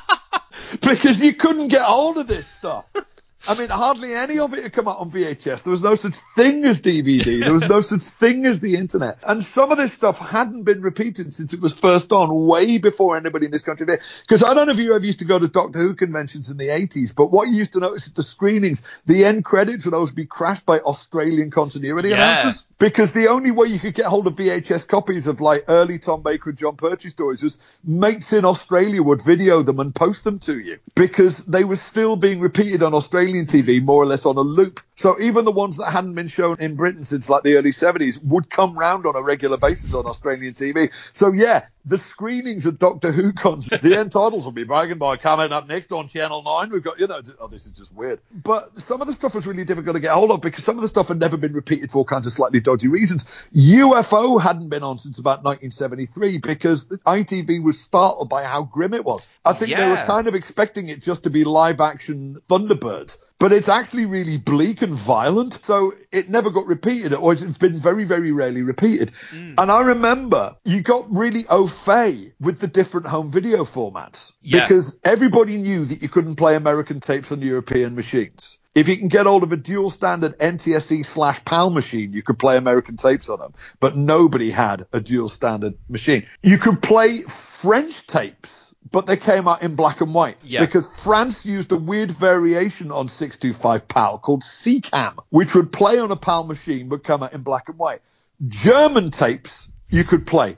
[LAUGHS] because you couldn't get hold of this stuff. I mean, hardly any of it had come out on VHS. There was no such thing as DVD. There was no [LAUGHS] such thing as the internet. And some of this stuff hadn't been repeated since it was first on, way before anybody in this country did. Because I don't know if you ever used to go to Doctor Who conventions in the 80s, but what you used to notice at the screenings, the end credits would always be crashed by Australian continuity Yeah. announcers. Because the only way you could get hold of VHS copies of like early Tom Baker and Jon Pertwee stories was mates in Australia would video them and post them to you because they were still being repeated on Australian TV more or less on a loop. So even the ones that hadn't been shown in Britain since like the early 70s would come round on a regular basis on Australian TV. So yeah, the screenings of Doctor Who cons, the end titles will be broken by coming up next on Channel 9. We've got, you know, oh, this is just weird. But some of the stuff was really difficult to get hold of because some of the stuff had never been repeated for all kinds of slightly dodgy reasons. UFO hadn't been on since about 1973 because the ITV was startled by how grim it was. I think they were kind of expecting it just to be live action Thunderbirds. But it's actually really bleak and violent, so it never got repeated, or it's been very, very rarely repeated. Mm. And I remember you got really au fait with the different home video formats Yeah. because everybody knew that you couldn't play American tapes on European machines. If you can get hold of a dual standard NTSC slash PAL machine, you could play American tapes on them, but nobody had a dual standard machine. You could play French tapes, but they came out in black and white Yeah. because France used a weird variation on 625 PAL called SECAM, which would play on a PAL machine but come out in black and white. German tapes you could play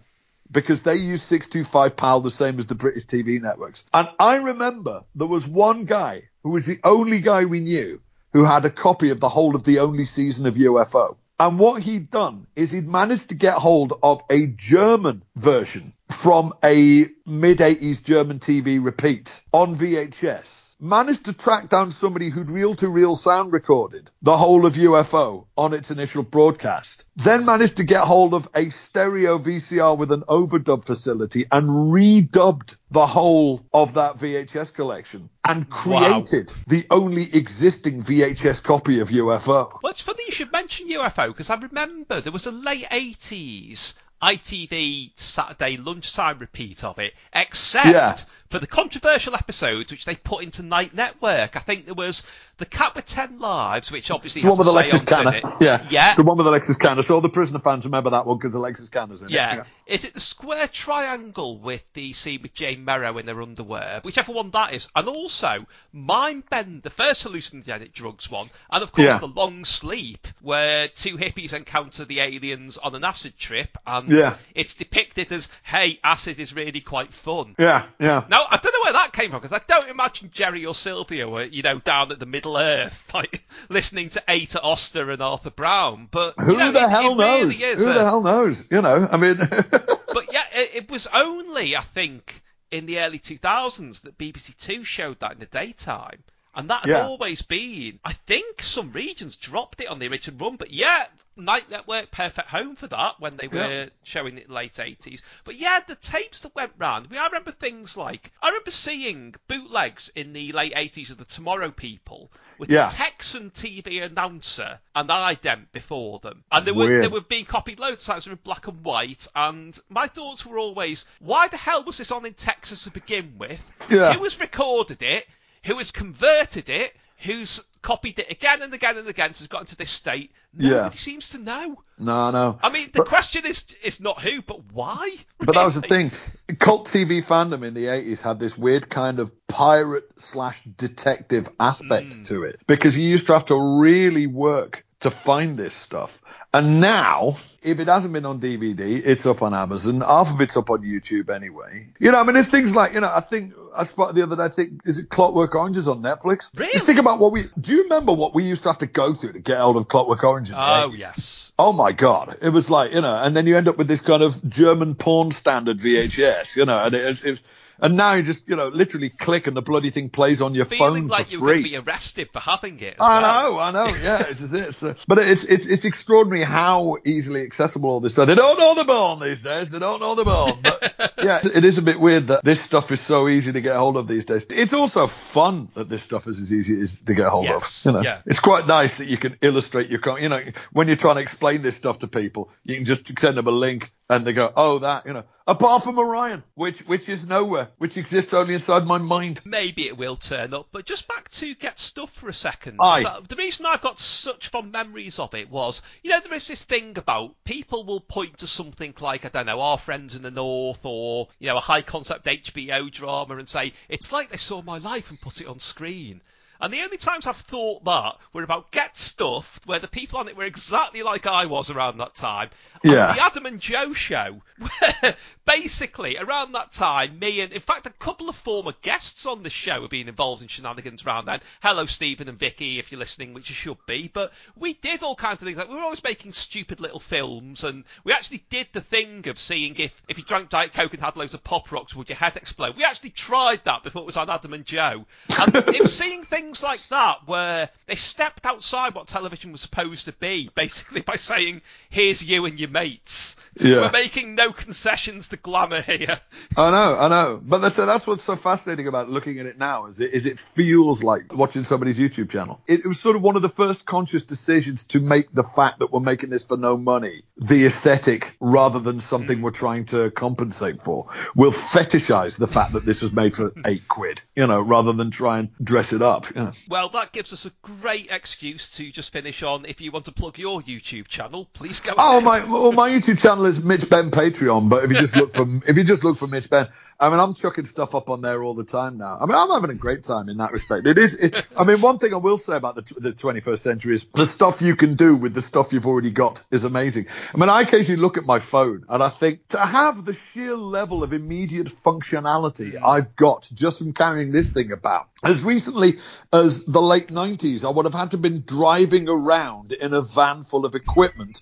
because they use 625 PAL the same as the British TV networks. And I remember there was one guy who was the only guy we knew who had a copy of the whole of the only season of UFO. And what he'd done is he'd managed to get hold of a German version from a mid 80s German TV repeat on VHS. Managed to track down somebody who'd reel to reel sound recorded the whole of UFO on its initial broadcast. Then managed to get hold of a stereo VCR with an overdub facility and redubbed the whole of that VHS collection and Wow. created the only existing VHS copy of UFO. Well, it's funny you should mention UFO because I remember there was a late 80s ITV Saturday lunchtime repeat of it, except Yeah. For the controversial episodes which they put into Night Network. I think there was The Cat with Ten Lives, which obviously The one with Alexis Kanner. Yeah. Yeah. The one with Alexis Kanner. So all the prisoner fans remember that one because Alexis Kanner's in Yeah. it. Is it the square triangle with the scene with Jane Merrow in her underwear? Whichever one that is. And also, Mind Bend, the first hallucinogenic drugs one. And of course, Yeah. The Long Sleep, where two hippies encounter the aliens on an acid trip. And Yeah. it's depicted as, hey, acid is really quite fun. Yeah, yeah. Now, I don't know where that came from because I don't imagine Gerry or Sylvia were, you know, down at the Middle Earth, [LAUGHS] like listening to Ada Oster and Arthur Brown. But Who you know, the it, hell it knows? Really Who a- the hell knows? You know, I mean, [LAUGHS] but yeah, it, it was only I think in the early 2000s that BBC Two showed that in the daytime. And that had Yeah. always been, I think some regions dropped it on the original run, but yeah, Night Network, perfect home for that when they were Yeah. showing it in the late 80s. But yeah, the tapes that went round, I, mean, I remember things like, I remember seeing bootlegs in the late 80s of the Tomorrow People with Yeah. the Texan TV announcer and ident before them. And they were, they were being copied loads of times in black and white. And my thoughts were always, why the hell was this on in Texas to begin with? Yeah. Who has recorded it? Who has converted it? Who's copied it again and again and again so it's gotten to this state? Nobody Yeah. seems to know. no, no. I mean, the question is is not who, but why? But that was the thing. Cult TV fandom in the 80s had this weird kind of pirate slash detective aspect Mm. to it because you used to have to really work to find this stuff. And now, if it hasn't been on DVD, it's up on Amazon. Half of it's up on YouTube anyway. You know, I mean, there's things like, you know, I think I spotted the other day, I think, is it Clockwork Oranges on Netflix? Really? Just think about what we, do you remember what we used to have to go through to get hold of Clockwork Orange? Oh, 80s? yes. Oh my god! It was like you know, and then you end up with this kind of German porn standard VHS, you know, and it's, it's and now you just you know literally click and the bloody thing plays on your Feeling phone like for you were going to be arrested for having it. As I well. know, I know, yeah, it's, it's, it's, but it's it's it's extraordinary how easily accessible all this stuff. They don't know the bone these days. They don't know the bone. But [LAUGHS] yeah, it is a bit weird that this stuff is so easy to get hold of these days. It's also fun that this stuff is as easy as to get hold Yes, of. You know, yeah. it's quite nice that you can illustrate your, you know, when you're trying to explain this stuff to people, you can just send them a link and they go, oh, that, you know, apart from Orion, which which is nowhere, which exists only inside my mind. Maybe it will turn up, but just back to Get Stuff for a second. Aye. So the reason I've got such fond memories of it was, you know, there is this thing about people will point to something like, I don't know, Our Friends in the North or, you know, a high concept HBO drama and say, it's like they saw my life and put it on screen. And the only times I've thought that were about Get Stuff, where the people on it were exactly like I was around that time. Yeah. And the Adam and Joe show, where [LAUGHS] basically around that time, me and in fact a couple of former guests on the show have been involved in shenanigans around then. Hello, Stephen and Vicky, if you're listening, which you should be. But we did all kinds of things. Like we were always making stupid little films, and we actually did the thing of seeing if if you drank Diet Coke and had loads of pop rocks, would your head explode? We actually tried that before it was on Adam and Joe. And [LAUGHS] it seeing things like that where they stepped outside what television was supposed to be, [LAUGHS] basically by saying, "Here's you and your mates." Yeah. We're making no concessions to glamour here. I know, I know. But that's, that's what's so fascinating about looking at it now is it, is it feels like watching somebody's YouTube channel. It, it was sort of one of the first conscious decisions to make the fact that we're making this for no money the aesthetic rather than something we're trying to compensate for. We'll fetishize the fact that this was made for eight quid, you know, rather than try and dress it up. Yeah. Well, that gives us a great excuse to just finish on. If you want to plug your YouTube channel, please go. Oh ahead. my! Well, my YouTube channel is Mitch Benn Patreon, but if you just look for [LAUGHS] if you just look for Mitch Benn, I mean, I'm chucking stuff up on there all the time now. I mean, I'm having a great time in that respect. It is. It, I mean, one thing I will say about the the 21st century is the stuff you can do with the stuff you've already got is amazing. I mean, I occasionally look at my phone and I think to have the sheer level of immediate functionality mm. I've got just from carrying this thing about. As recently as the late 90s, I would have had to have been driving around in a van full of equipment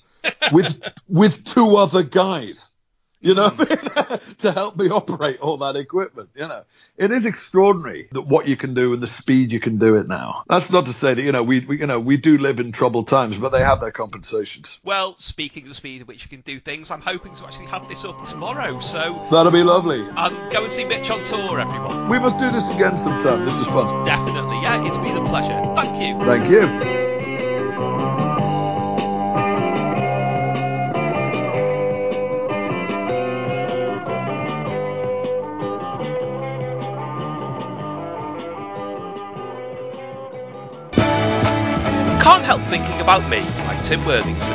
with [LAUGHS] with two other guys, you know, hmm. [LAUGHS] to help me operate all that equipment. You know, it is extraordinary that what you can do and the speed you can do it now. That's not to say that you know we, we you know we do live in troubled times, but they have their compensations. Well, speaking of the speed at which you can do things, I'm hoping to actually have this up tomorrow. So, That'll be lovely. and go and see Mitch on tour, everyone. We must do this again sometime. This was fun. Definitely, yeah, it's been a pleasure. Thank you. Thank you. Can't help thinking about me by Tim Worthington.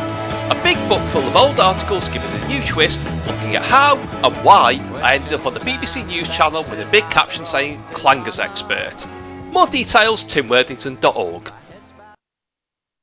A big book full of old articles giving a new twist, looking at how and why I ended up on the BBC News channel with a big caption saying Clangers Expert. More details timworthington.org.